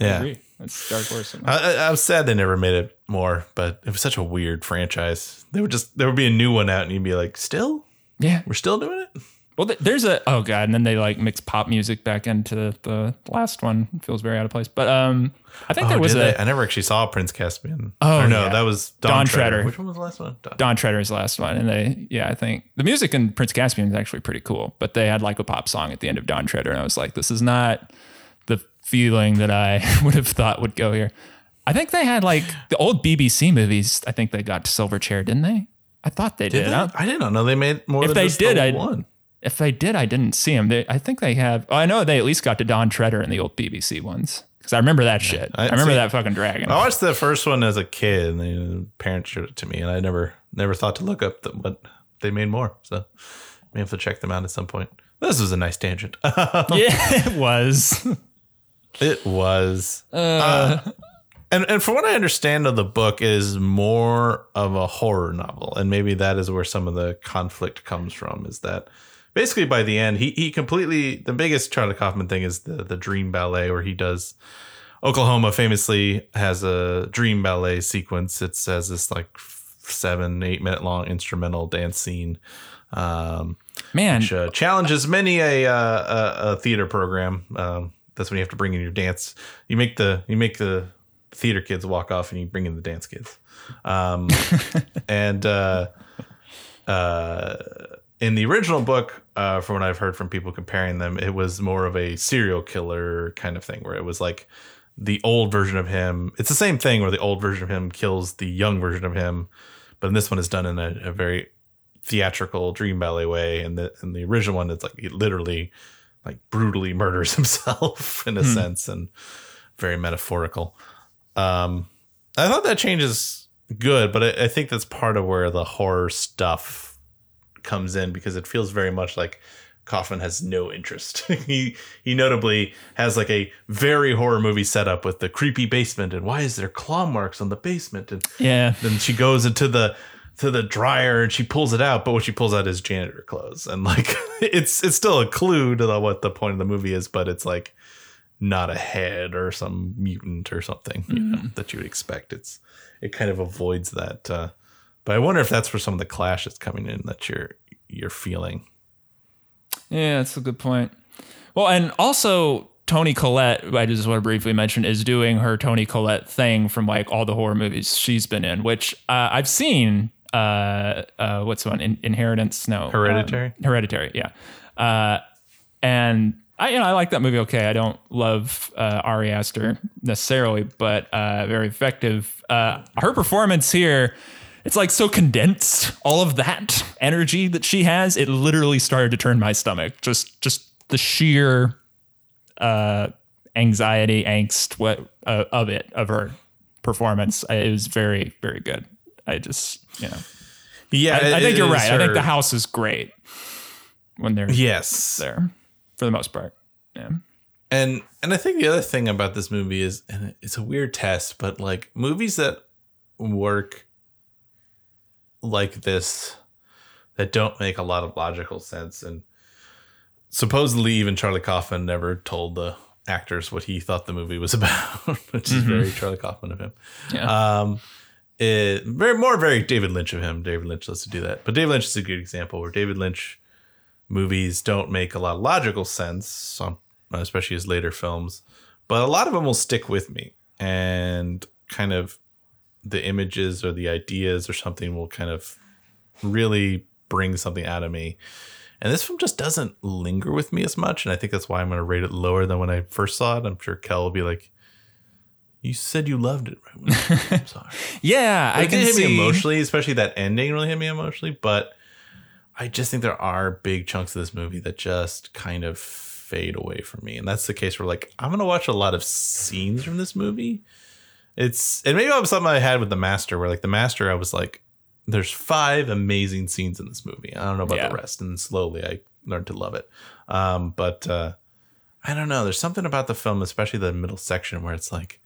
Speaker 3: Yeah.
Speaker 2: That's Dark Horse.
Speaker 3: I, I, I was sad they never made it more, but it was such a weird franchise. They would just there would be a new one out, and you'd be like, "Still,
Speaker 2: yeah.
Speaker 3: we're still doing it."
Speaker 2: Well, there's a oh god, and then they like mix pop music back into the last one. It feels very out of place. But um, I think
Speaker 3: Oh,
Speaker 2: there was a?
Speaker 3: I never actually saw Prince Caspian.
Speaker 2: Oh,
Speaker 3: no,
Speaker 2: yeah.
Speaker 3: that was Dawn,
Speaker 2: Dawn
Speaker 3: Treader.
Speaker 2: Treader.
Speaker 3: Which one was the last one? Dawn.
Speaker 2: Dawn Treader's last one, and they yeah, I think the music in Prince Caspian is actually pretty cool. But they had like a pop song at the end of Dawn Treader, and I was like, this is not the feeling that I [LAUGHS] would have thought would go here. I think they had like the old BBC movies. I think they got to Silver Chair, didn't they? I thought they did.
Speaker 3: Did they?
Speaker 2: I-
Speaker 3: I did not know they made more.
Speaker 2: If
Speaker 3: than
Speaker 2: they
Speaker 3: just
Speaker 2: did,
Speaker 3: the
Speaker 2: I-
Speaker 3: one.
Speaker 2: If they did, I didn't see them. They, I think they have. Oh, I know they at least got to Dawn Treader in the old BBC ones because I remember that shit. I,
Speaker 3: I-
Speaker 2: remember
Speaker 3: see-
Speaker 2: that fucking dragon.
Speaker 3: I watched the first one as a kid, and the parents showed it to me, and I never never thought to look up the, what they made more. So may have to check them out at some point. This was a nice tangent. [LAUGHS]
Speaker 2: yeah, it was.
Speaker 3: it was. Uh, and and from what I understand of the book, it is more of a horror novel, and maybe that is where some of the conflict comes from. Is that basically by the end, he he completely the biggest Charlie Kaufman thing is the the dream ballet where he does. Oklahoma famously has a dream ballet sequence. It says this like seven eight minute long instrumental dance scene. Um,
Speaker 2: Man,
Speaker 3: which uh, challenges many a, uh, a a theater program. Um, that's when you have to bring in your dance. You make the you make the theater kids walk off, and you bring in the dance kids. Um, [LAUGHS] and uh, uh, in the original book, uh, from what I've heard from people comparing them, it was more of a serial killer kind of thing, where it was like the old version of him. It's the same thing where the old version of him kills the young version of him, but in this one is done in a, a very theatrical dream ballet way. And the in the original one it's like he literally like brutally [LAUGHS] murders himself [LAUGHS] in a sense and very metaphorical. Um i thought that change is good but I, I think that's part of where the horror stuff comes in because it feels very much like Kaufman has no interest. [LAUGHS] he he notably has like a very horror movie setup with the creepy basement and why is there claw marks on the basement and
Speaker 2: yeah.
Speaker 3: then she goes into the to the dryer and she pulls it out, but what she pulls out is janitor clothes. And like [LAUGHS] it's it's still a clue to the, what the point of the movie is, but it's like not a head or some mutant or something you know, that you would expect. It's it kind of avoids that. Uh, but I wonder if that's where some of the clash is coming in that you're you're feeling.
Speaker 2: Yeah, that's a good point. Well, and also Toni Collette, I just want to briefly mention, is doing her Toni Collette thing from like all the horror movies she's been in, which uh, I've seen. Uh, uh, what's the one? In- Inheritance? No,
Speaker 3: Hereditary?
Speaker 2: Um, Hereditary, yeah. Uh, and I, you know, I like that movie. Okay, I don't love uh, Ari Aster necessarily, but uh, very effective. Uh, her performance here, it's like so condensed. All of that energy that she has, it literally started to turn my stomach. Just, just the sheer uh, anxiety, angst, what uh, of it of her performance. It was very, very good. I just, you know,
Speaker 3: Yeah,
Speaker 2: I, I think you're right. I think the house is great when they're
Speaker 3: Yes,
Speaker 2: there for the most part. Yeah.
Speaker 3: And and I think the other thing about this movie is, and it's a weird test, but like movies that work like this that don't make a lot of logical sense, and supposedly even Charlie Kaufman never told the actors what he thought the movie was [LAUGHS] about, which is very Charlie Kaufman of him.
Speaker 2: Yeah.
Speaker 3: Um, it very more very David Lynch of him. David Lynch loves to do that, but David Lynch is a good example where David Lynch movies don't make a lot of logical sense, especially his later films, but a lot of them will stick with me and kind of the images or the ideas or something will kind of really bring something out of me. And this film just doesn't linger with me as much. And I think that's why I'm going to rate it lower than when I first saw it. I'm sure Kel will be like, you said you loved it. Right? I'm sorry. [LAUGHS]
Speaker 2: Yeah,
Speaker 3: I
Speaker 2: I
Speaker 3: it
Speaker 2: can
Speaker 3: hit
Speaker 2: see.
Speaker 3: me emotionally, especially that ending really hit me emotionally. But I just think there are big chunks of this movie that just kind of fade away from me. And that's the case where like I'm gonna watch a lot of scenes from this movie. It's and maybe it was something I had with the master where like the master I was like, there's five amazing scenes in this movie. I don't know about
Speaker 2: Yeah.
Speaker 3: the rest. And slowly I learned to love it. Um, but uh I don't know. There's something about the film, especially the middle section, where it's like,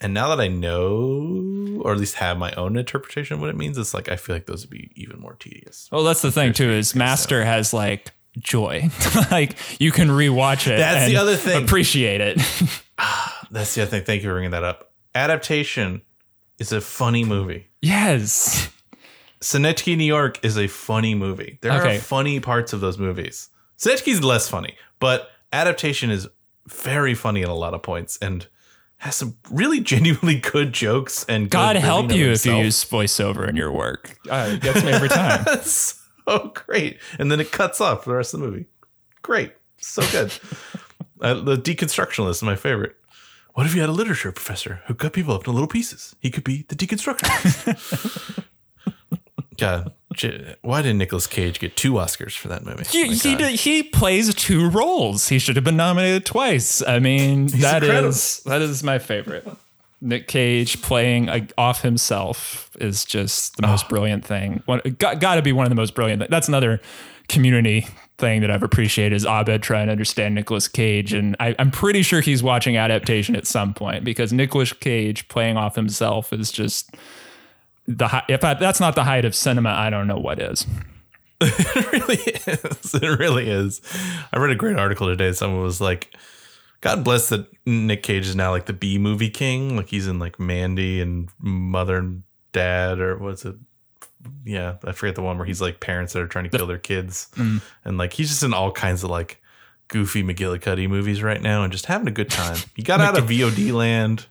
Speaker 3: and now that I know, or at least have my own interpretation of what it means, it's like I feel like those would be even more tedious.
Speaker 2: Well, that's the thing too. Is Master has like joy, [LAUGHS] like you can rewatch it.
Speaker 3: That's the other thing.
Speaker 2: Appreciate it. [LAUGHS]
Speaker 3: That's the other thing. Thank you for bringing that up. Adaptation is a funny movie.
Speaker 2: yes.
Speaker 3: Synecdoche, New York is a funny movie. There
Speaker 2: Okay.
Speaker 3: are funny parts of those movies. Synecdoche is less funny, but adaptation is very funny at a lot of points and has some really [LAUGHS] genuinely good jokes and good
Speaker 2: God help you if you use voiceover in your work. Uh, [LAUGHS] gets me every time. [LAUGHS]
Speaker 3: So great. And then it cuts off for the rest of the movie. Great. So good. uh, the deconstructionist is my favorite. What if you had a literature professor who cut people up into little pieces? He could be the deconstructionist. [LAUGHS] God, why did Nicolas Cage get two Oscars for that movie?
Speaker 2: He,
Speaker 3: My
Speaker 2: he, did- he plays two roles. He should have been nominated twice. I mean, that
Speaker 3: incredible.
Speaker 2: is that is my favorite. Nick Cage playing uh, off himself is just the most brilliant thing. One, got, got to be one of the most brilliant. That's another community thing that I've appreciated is Abed trying to understand Nicolas Cage, and I, I'm pretty sure he's watching adaptation at some point because Nicolas Cage playing off himself is just the if I, that's not the height of cinema, I don't know what is. [LAUGHS]
Speaker 3: it really is. It really is. I read a great article today. Someone was like, God bless that Nick Cage is now like the B movie king. Like he's in like Mandy and Mother and Dad, or what's it? Yeah, I forget the one where he's like parents that are trying to kill their kids. And like he's just in all kinds of like goofy McGillicuddy movies right now and just having a good time. He got out of [LAUGHS] VOD land.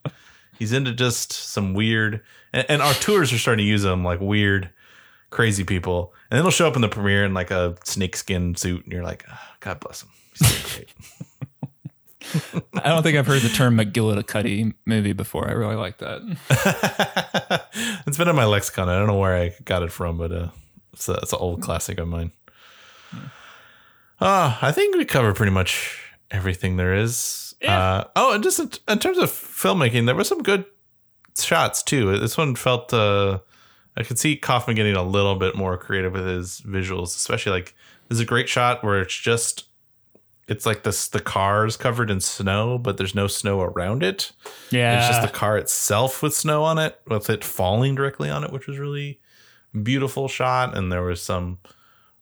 Speaker 3: He's into just some weird, and, and auteurs are starting to use him like weird, crazy people. And then he'll show up in the premiere in like a snakeskin suit, and you're like, "Ah, God bless him. He's doing great. [LAUGHS]
Speaker 2: I don't think I've heard the term McGillicuddy movie before. I really like that. [LAUGHS]
Speaker 3: it's been in my lexicon. I don't know where I got it from, but uh, it's, a, it's an old classic of mine. Uh, I think we covered pretty much everything there is. Uh, oh, and just in, in terms of filmmaking, there were some good shots too. This one felt. Uh, I could see Kaufman getting a little bit more creative with his visuals, especially like there's a great shot where it's just. It's like this the cars covered in snow, but there's no snow around it.
Speaker 2: Yeah,
Speaker 3: It's just the car itself with snow on it, with it falling directly on it, which was really beautiful shot. And there was some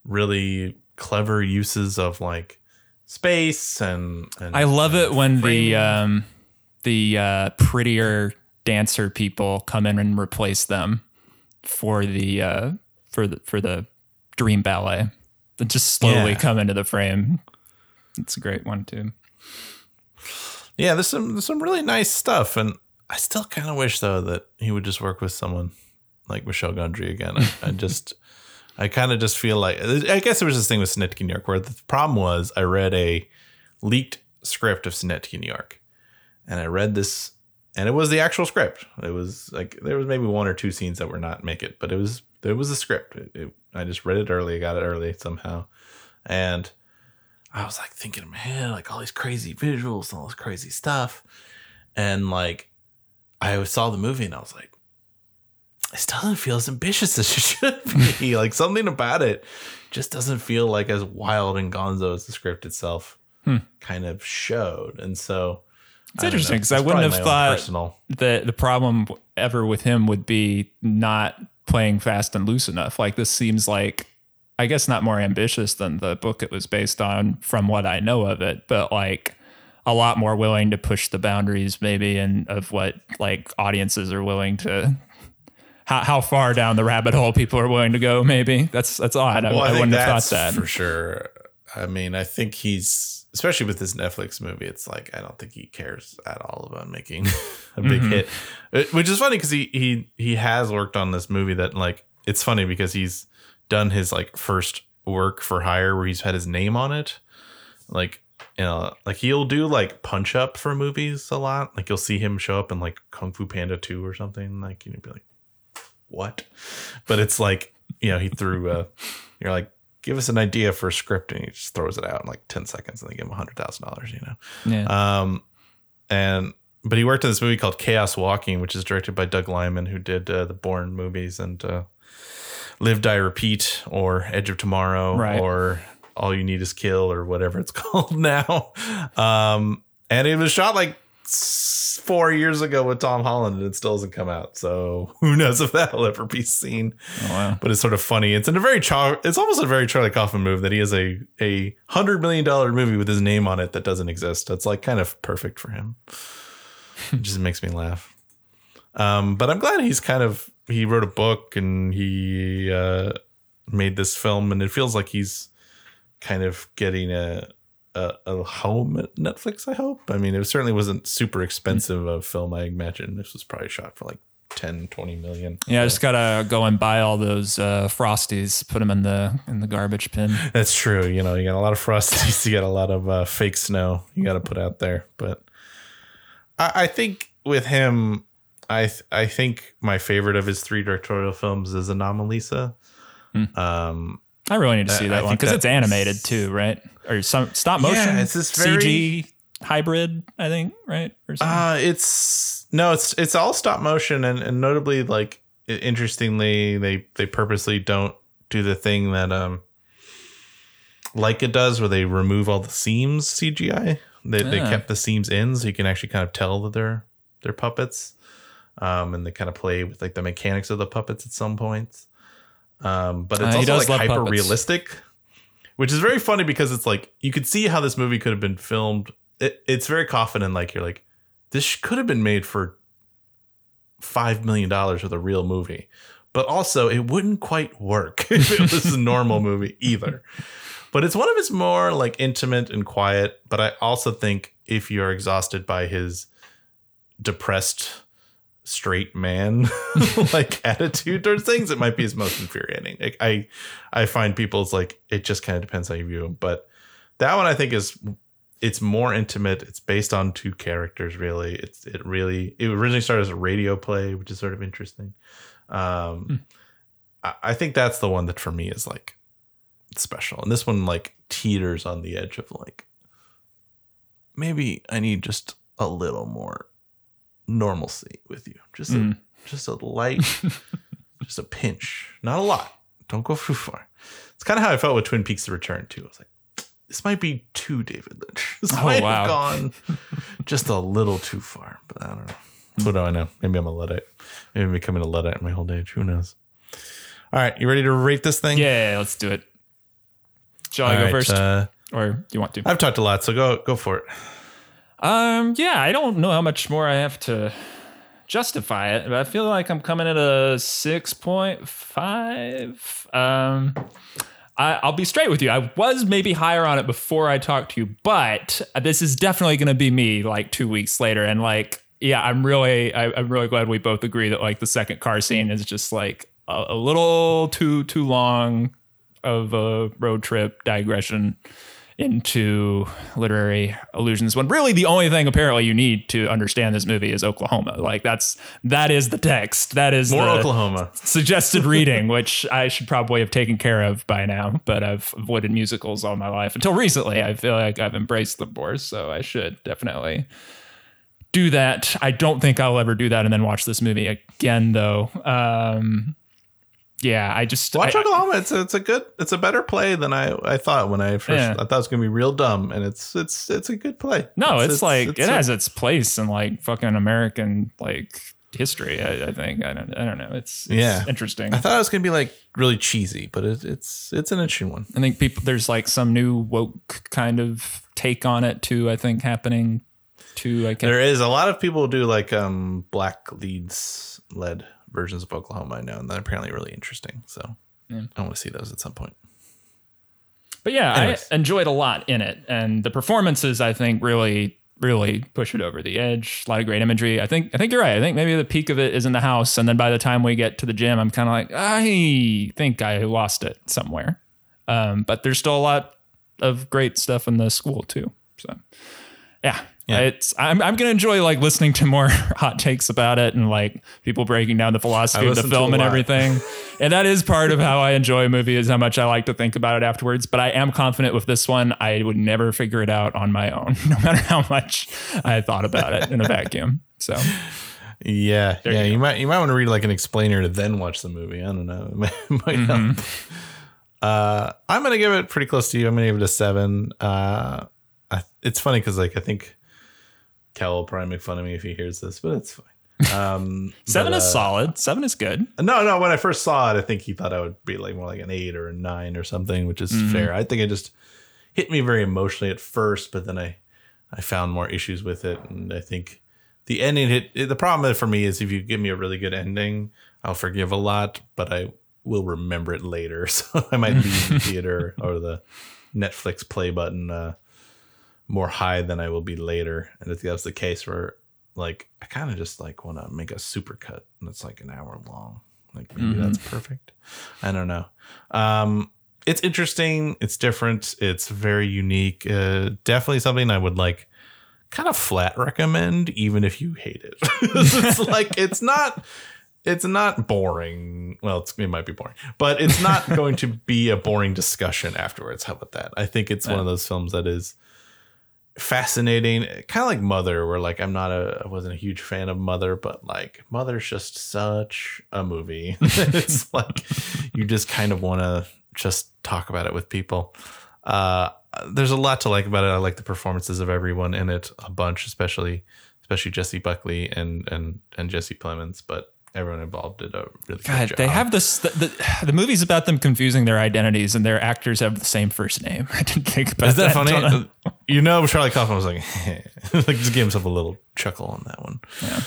Speaker 3: really clever uses of like space and, and
Speaker 2: I love it when the um, the uh, prettier dancer people come in and replace them for the uh, for the for the dream ballet. They just slowly
Speaker 3: Yeah.
Speaker 2: come into the frame. It's a great one too.
Speaker 3: yeah, there's some there's some really nice stuff, and I still kind of wish though that he would just work with someone like Michel Gondry again. I, I just [LAUGHS] I kind of just feel like I guess it was this thing with Synecdoche, New York, where the problem was I read a leaked script of Synecdoche, New York, and I read this, and it was the actual script. It was like there was maybe one or two scenes that were not make it, but it was there was a script. It, it, I just read it early, got it early somehow, and I was like thinking in my head like all these crazy visuals and all this crazy stuff, and like I saw the movie and I was like, it still doesn't feel as ambitious as [LAUGHS] it should be. [LAUGHS] like something about it just doesn't feel like as wild and gonzo as the script itself
Speaker 2: Hmm.
Speaker 3: kind of showed. And so
Speaker 2: It's interesting because I wouldn't have thought
Speaker 3: personal.
Speaker 2: the the problem ever with him would be not playing fast and loose enough. Like this seems like I guess not more ambitious than the book it was based on from what I know of it, but like a lot more willing to push the boundaries maybe and of what like audiences are willing to how, how far down the rabbit hole people are willing to go maybe that's that's odd I,
Speaker 3: Well,
Speaker 2: I, wouldn't have thought that
Speaker 3: for sure. I mean, I think he's especially with this Netflix movie. It's like I don't think he cares at all about making [LAUGHS] a big
Speaker 2: Mhm.
Speaker 3: hit, which is funny because he he he has worked on this movie that like it's funny because he's done his like first work for hire where he's had his name on it. Like you know, like he'll do like punch up for movies a lot. Like you'll see him show up in like Kung Fu Panda 2 or something. Like you'd be like, what? But it's like, you know, he threw a you're like, give us an idea for a script and he just throws it out in like 10 seconds and they give him a hundred thousand dollars, you know.
Speaker 2: Yeah.
Speaker 3: Um, and but he worked in this movie called Chaos Walking, which is directed by Doug Liman, who did uh, the Bourne movies and uh, Live, Die, Repeat, or Edge of Tomorrow,
Speaker 2: Right.
Speaker 3: or All You Need Is Kill, or whatever it's [LAUGHS] called now. Um, and it was shot like four years ago with Tom Holland, and it still hasn't come out. So [LAUGHS] who knows if that'll ever be seen?
Speaker 2: oh, wow.
Speaker 3: but it's sort of funny. It's in a very char- it's almost a very Charlie Kaufman move that he has a a hundred million dollar movie with his name on it that doesn't exist. That's like kind of perfect for him. [LAUGHS] it just makes me laugh. Um, but I'm glad he's kind of he wrote a book and he uh, made this film, and it feels like he's kind of getting a. A, a home at Netflix, I hope. I mean, it certainly wasn't super expensive a film. I imagine this was probably shot for like 10, 20 million.
Speaker 2: Yeah, I just gotta go and buy all those uh, frosties, put them in the in the garbage bin.
Speaker 3: That's true. You know, you got a lot of frosties, [LAUGHS] you got a lot of uh, fake snow you got to put out there. But I, I think with him, I th- I think my favorite of his three directorial films is Anomalisa. Um,
Speaker 2: I really need to see that one because it's animated too, right? Or some stop motion.
Speaker 3: Yeah, it's this very-
Speaker 2: CG hybrid, I think, right? Or something.
Speaker 3: uh, it's no, it's it's all stop motion, and, and notably, like interestingly, they they purposely don't do the thing that um like it does where they remove all the seams CGI. They they
Speaker 2: Ah.
Speaker 3: kept the seams in so you can actually kind of tell that they're they're puppets. Um, and they kind of play with like the mechanics of the puppets at some points. Um, but it's
Speaker 2: Uh,
Speaker 3: also like hyper realistic, which is very funny because it's like you could see how this movie could have been filmed. It, it's very confident, like you're like, this could have been made for five million dollars with a real movie, but also it wouldn't quite work [LAUGHS] if it was a normal movie either. But it's one of his more like intimate and quiet. But I also think if you're exhausted by his depressed straight man [LAUGHS] like attitude towards things, it might be his most infuriating. Like, I I find people's like it just kind of depends how you view him. But that one I think is it's more intimate. It's based on two characters, really. It's it really it originally started as a radio play, which is sort of interesting. Um I, I think that's the one that for me is like special. And this one like teeters on the edge of like maybe I need just a little more normalcy with you. Just a,
Speaker 2: Mm.
Speaker 3: just a light, [LAUGHS] just a pinch, not a lot. Don't go too far. It's kind of how I felt with Twin Peaks: The Return too. I was like, this might be too David Lynch. [LAUGHS] This
Speaker 2: Oh,
Speaker 3: might
Speaker 2: wow.
Speaker 3: have gone [LAUGHS] just a little too far. But I don't know. What do I know? Maybe I'm a luddite. Maybe I'm becoming a luddite my whole age. Who knows? All right, you ready to rate this thing?
Speaker 2: yeah, let's do it. Shall I go
Speaker 3: right,
Speaker 2: first,
Speaker 3: uh,
Speaker 2: or do you want to?
Speaker 3: I've talked a lot, so go go for it.
Speaker 2: Um, yeah, I don't know how much more I have to justify it, but I feel like I'm coming at a six point five. Um, I, I'll be straight with you. I was maybe higher on it before I talked to you, but this is definitely going to be me like two weeks later. And like, yeah, I'm really, I, I'm really glad we both agree that like the second car scene is just like a, a little too too long of a road trip digression into literary allusions when really the only thing apparently you need to understand this movie is Oklahoma. Like that's that is the text. That is
Speaker 3: More Oklahoma.
Speaker 2: suggested reading, which I should probably have taken care of by now, but I've avoided musicals all my life until recently. I feel like I've embraced them more, so I should definitely do that. I don't think I'll ever do that and then watch this movie again though. Um yeah, I just
Speaker 3: Watch
Speaker 2: I-
Speaker 3: Oklahoma. It's a, it's a good. It's a better play than I, I thought when I first.
Speaker 2: Yeah.
Speaker 3: I thought it was gonna be real dumb, and it's it's it's a good play.
Speaker 2: No, it's, like
Speaker 3: it's
Speaker 2: it
Speaker 3: a-
Speaker 2: has its place in like fucking American like history. I, I think I don't I don't know. It's, it's
Speaker 3: Yeah.
Speaker 2: interesting.
Speaker 3: I thought it was gonna be like really cheesy, but it, it's it's an interesting one.
Speaker 2: I think people there's like some new woke kind of take on it too. I think happening too. I guess.
Speaker 3: There is a lot of people do like um black leads led versions of Oklahoma. I know, and they're apparently really interesting. So
Speaker 2: Yeah.
Speaker 3: I want to see those at some point.
Speaker 2: But yeah,
Speaker 3: Anyways.
Speaker 2: I enjoyed a lot in it, and the performances I think really, really push it over the edge. A lot of great imagery. I think I think you're right. I think maybe the peak of it is in the house, and then by the time we get to the gym, I'm kind of like, I think I lost it somewhere. Um, but there's still a lot of great stuff in the school too. So yeah.
Speaker 3: Yeah.
Speaker 2: It's I'm I'm gonna enjoy like listening to more [LAUGHS] hot takes about it and like people breaking down the philosophy of the film and everything. [LAUGHS] and that is part of how I enjoy a movie is how much I like to think about it afterwards. But I am confident with this one, I would never figure it out on my own, [LAUGHS] no matter how much I thought about it in a vacuum. So
Speaker 3: Yeah, yeah.
Speaker 2: you
Speaker 3: You, might you might want to read like an explainer to then watch the movie. I don't know.
Speaker 2: Mm-hmm.
Speaker 3: Uh, I'm gonna give it pretty close to you. I'm gonna give it a seven. Uh, I, it's funny because like I think Kel will probably make fun of me if he hears this, but it's fine. [LAUGHS] Um,
Speaker 2: seven
Speaker 3: but,
Speaker 2: is
Speaker 3: uh,
Speaker 2: solid. Seven is good.
Speaker 3: No, no. When I first saw it, I think he thought I would be like more like an eight or a nine or something, which is
Speaker 2: Mm-hmm.
Speaker 3: fair. I think it just hit me very emotionally at first, but then I I found more issues with it, and I think the ending hit. it- The problem for me is if you give me a really good ending, I'll forgive a lot, but I will remember it later. [LAUGHS] So I might leave the [LAUGHS] theater or the Netflix play button uh, more high than I will be later, and I think that's the case where like I kind of just like want to make a super cut and it's like an hour long. Like maybe that's perfect. I don't know. Um it's interesting, it's different, it's very unique. Uh definitely something I would like kind of flat recommend even if you hate it. [LAUGHS] it's like it's not it's not boring. Well, it's, it might be boring, but it's not [LAUGHS] going to be a boring discussion afterwards. How about that? I think it's one of those films that is fascinating kind of like mother where like i'm not a i wasn't a huge fan of mother but like mother's just such a movie. [LAUGHS] It's like you just kind of want to just talk about it with people. Uh there's a lot to like about it. I like the performances of everyone in it a bunch especially especially Jessie Buckley and and and jesse plemons but everyone involved did a really good
Speaker 2: God,
Speaker 3: job
Speaker 2: they have this. The, the, the movie's about them confusing their identities, and their actors have the same first name. [LAUGHS] I didn't think about
Speaker 3: Is that
Speaker 2: that.
Speaker 3: funny? you know, Charlie Kaufman was like, [LAUGHS] like just gave himself a little chuckle on that one. Yeah.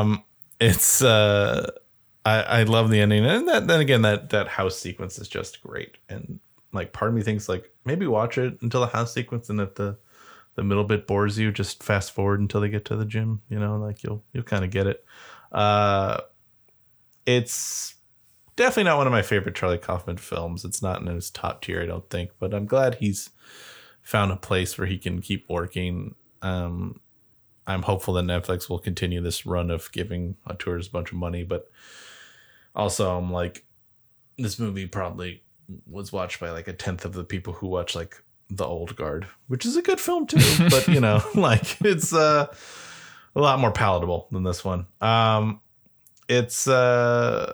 Speaker 3: Um, it's uh, I I love the ending, and that, then again that that house sequence is just great, and like part of me thinks like maybe watch it until the house sequence, and if the the middle bit bores you, just fast forward until they get to the gym. You know, like you'll you'll kind of get it. Uh, it's definitely not one of my favorite Charlie Kaufman films. It's not in his top tier, I don't think, but I'm glad he's found a place where he can keep working. Um, I'm hopeful that Netflix will continue this run of giving auteurs a bunch of money, but also I'm like, this movie probably was watched by like a tenth of the people who watch like The Old Guard, which is a good film too, [LAUGHS] but you know, like it's uh, a lot more palatable than this one. Um, it's uh,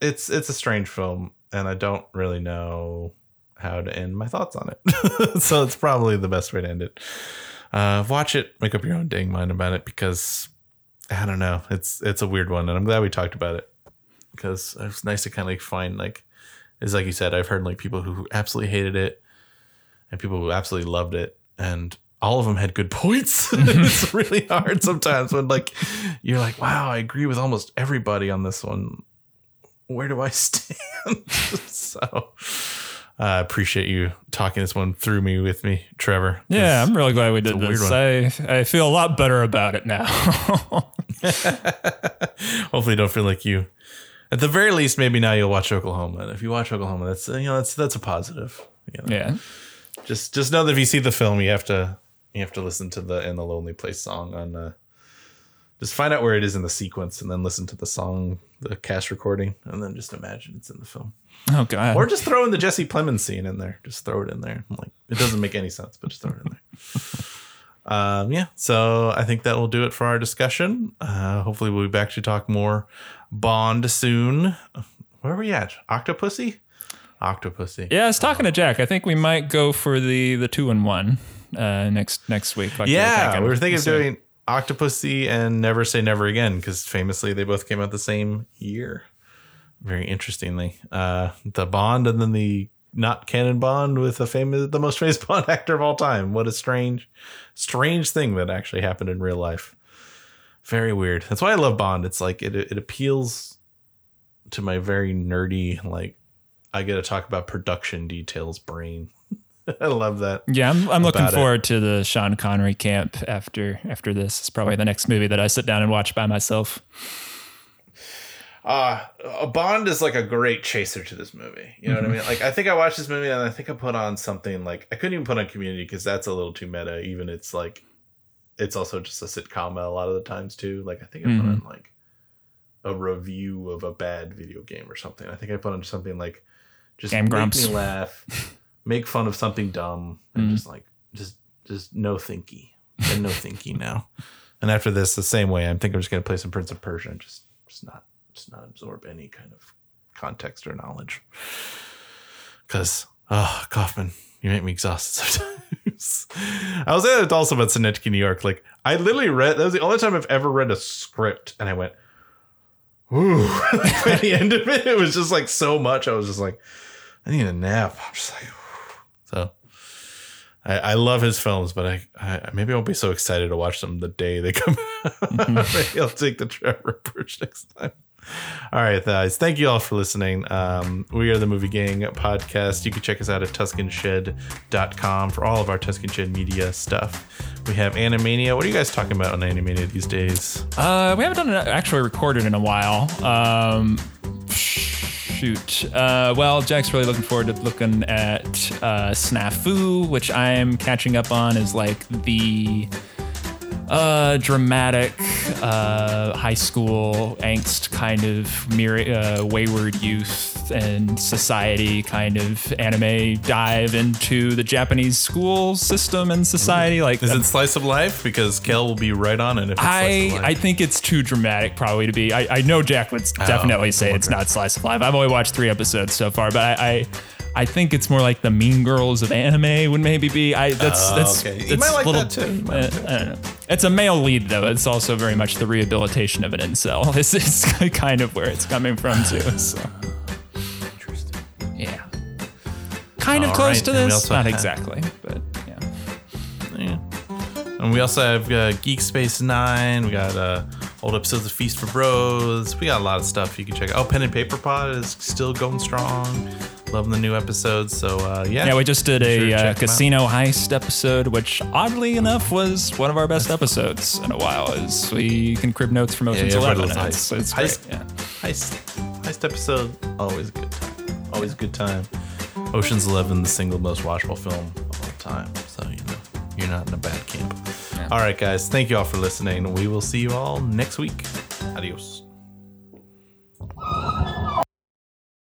Speaker 3: it's it's a strange film, and I don't really know how to end my thoughts on it. [LAUGHS] so it's probably the best way to end it. Uh, watch it, make up your own dang mind about it because I don't know. It's it's a weird one, and I'm glad we talked about it because it's nice to kind of like find like is like you said. I've heard like people who absolutely hated it and people who absolutely loved it, and all of them had good points. [LAUGHS] [LAUGHS] it's really hard sometimes when like you're like, wow, I agree with almost everybody on this one. Where do I [LAUGHS] stand? so I appreciate you talking this one through me with me, Trevor.
Speaker 2: Yeah, I'm really glad we did
Speaker 3: weird
Speaker 2: this. I, I feel a lot better about it now.
Speaker 3: Hopefully, you don't feel like you. At the very least, maybe now you'll watch Oklahoma. And if you watch Oklahoma, that's you know that's that's a positive. You know?
Speaker 2: yeah.
Speaker 3: Just just know that if you see the film, you have to you have to listen to the "In the Lonely Place" song on. Uh, just find out where it is in the sequence, and then listen to the song, the cast recording, and then just imagine it's in the film.
Speaker 2: Oh god.
Speaker 3: Or just throw in the Jesse Plemons scene in there. Just throw it in there. Like it doesn't make any sense, but just throw it in there. [LAUGHS] Um, yeah, so I think that will do it for our discussion. Uh, hopefully, we'll be back to talk more Bond soon. Where are we at? Octopussy? Octopussy.
Speaker 2: yeah, I was talking to Jack. I think we might go for the the two and one uh, next next week. Like
Speaker 3: Yeah, we were thinking of doing Octopussy and Never Say Never Again because famously they both came out the same year. Very interestingly, uh, the Bond and then the not canon Bond with the famous, the most famous [LAUGHS] Bond actor of all time. What a strange, strange thing that actually happened in real life. Very weird. That's why I love Bond. It's like it it appeals to my very nerdy like I get to talk about production details brain. [LAUGHS] [LAUGHS] I love that.
Speaker 2: Yeah, I'm, I'm looking
Speaker 3: about it.
Speaker 2: forward to the Sean Connery camp after after this. It's probably the next movie that I sit down and watch by myself.
Speaker 3: uh, a Bond is like a great chaser to this movie. You know what I mean? Like, I think I watched this movie and I think I put on something like I couldn't even put on Community because that's a little too meta. Even it's like, it's also just a sitcom a lot of the times too. Like, I think I put
Speaker 2: Mhm.
Speaker 3: on like a review of a bad video game or something. I think I put on something like just
Speaker 2: Game
Speaker 3: make
Speaker 2: Grumps.
Speaker 3: me laugh, [LAUGHS] make fun of something dumb, and
Speaker 2: Mm.
Speaker 3: just like just just no thinky and no thinky now. [LAUGHS] And after this, the same way, I think I'm just gonna play some Prince of Persia and just just not just not absorb any kind of context or knowledge. Because oh Kaufman, you make me exhausted sometimes. [LAUGHS] I was saying that also about Synecdoche, New York. Like I literally read that was the only time I've ever read a script and I went, ooh. [LAUGHS] by the end of it, it was just like so much. I was just like, I need a nap. I'm just like. I, I love his films, but I, I maybe I won't be so excited to watch them the day they come [LAUGHS] out. maybe I'll take the Trevor approach next time. All right, guys. Thank you all for listening. Um, we are the Movie Gang podcast. You can check us out at TuscanShed.com for all of our Tuscan Shed media stuff. We have Animania. What are you guys talking about on Animania these days?
Speaker 2: Uh, we haven't done it actually recorded in a while. Um, shoot. Uh, well, Jack's really looking forward to looking at uh, Snafu, which I'm catching up on, is like the uh, dramatic uh, high school angst kind of uh, wayward youth and society kind of anime dive into the Japanese school system and society. Like
Speaker 3: Is it Slice of Life? Because Kel will be right on it if
Speaker 2: I I think it's too dramatic probably to be. I, I know Jack would definitely say it's not slice of life. I've only watched three episodes so far, but I I, I think it's more like the Mean Girls of anime would maybe be. I that's
Speaker 3: Oh,
Speaker 2: that's
Speaker 3: okay.
Speaker 2: That's
Speaker 3: like
Speaker 2: little,
Speaker 3: that too.
Speaker 2: Uh, I don't know. It's a male lead though. It's also very much the rehabilitation of an incel. [LAUGHS] This is kind of where it's coming from too. So kind of
Speaker 3: All
Speaker 2: close
Speaker 3: right,
Speaker 2: to
Speaker 3: and we
Speaker 2: this.
Speaker 3: also
Speaker 2: Not
Speaker 3: have-
Speaker 2: exactly, but yeah.
Speaker 3: Yeah. And we also have uh, Geek Space Nine. We got uh, old episodes of Feast for Bros. We got a lot of stuff you can check out. Oh, Pen and Paper Pod is still going strong. Loving the new episodes. So uh, yeah,
Speaker 2: Yeah, we just did
Speaker 3: sure
Speaker 2: a uh,
Speaker 3: out.
Speaker 2: casino heist episode, which oddly enough was one of our best [LAUGHS] episodes in a while. As we can crib notes from Ocean's
Speaker 3: yeah,
Speaker 2: Eleven. and It's,
Speaker 3: heist.
Speaker 2: it's great.
Speaker 3: Heist.
Speaker 2: Yeah.
Speaker 3: heist heist episode. Always a good time. Always a good time. Ocean's Eleven, the single most watchable film of all time. So you know you're not in a bad camp.
Speaker 2: Yeah.
Speaker 3: All right, guys. Thank you all for listening. We will see you all next week. Adios.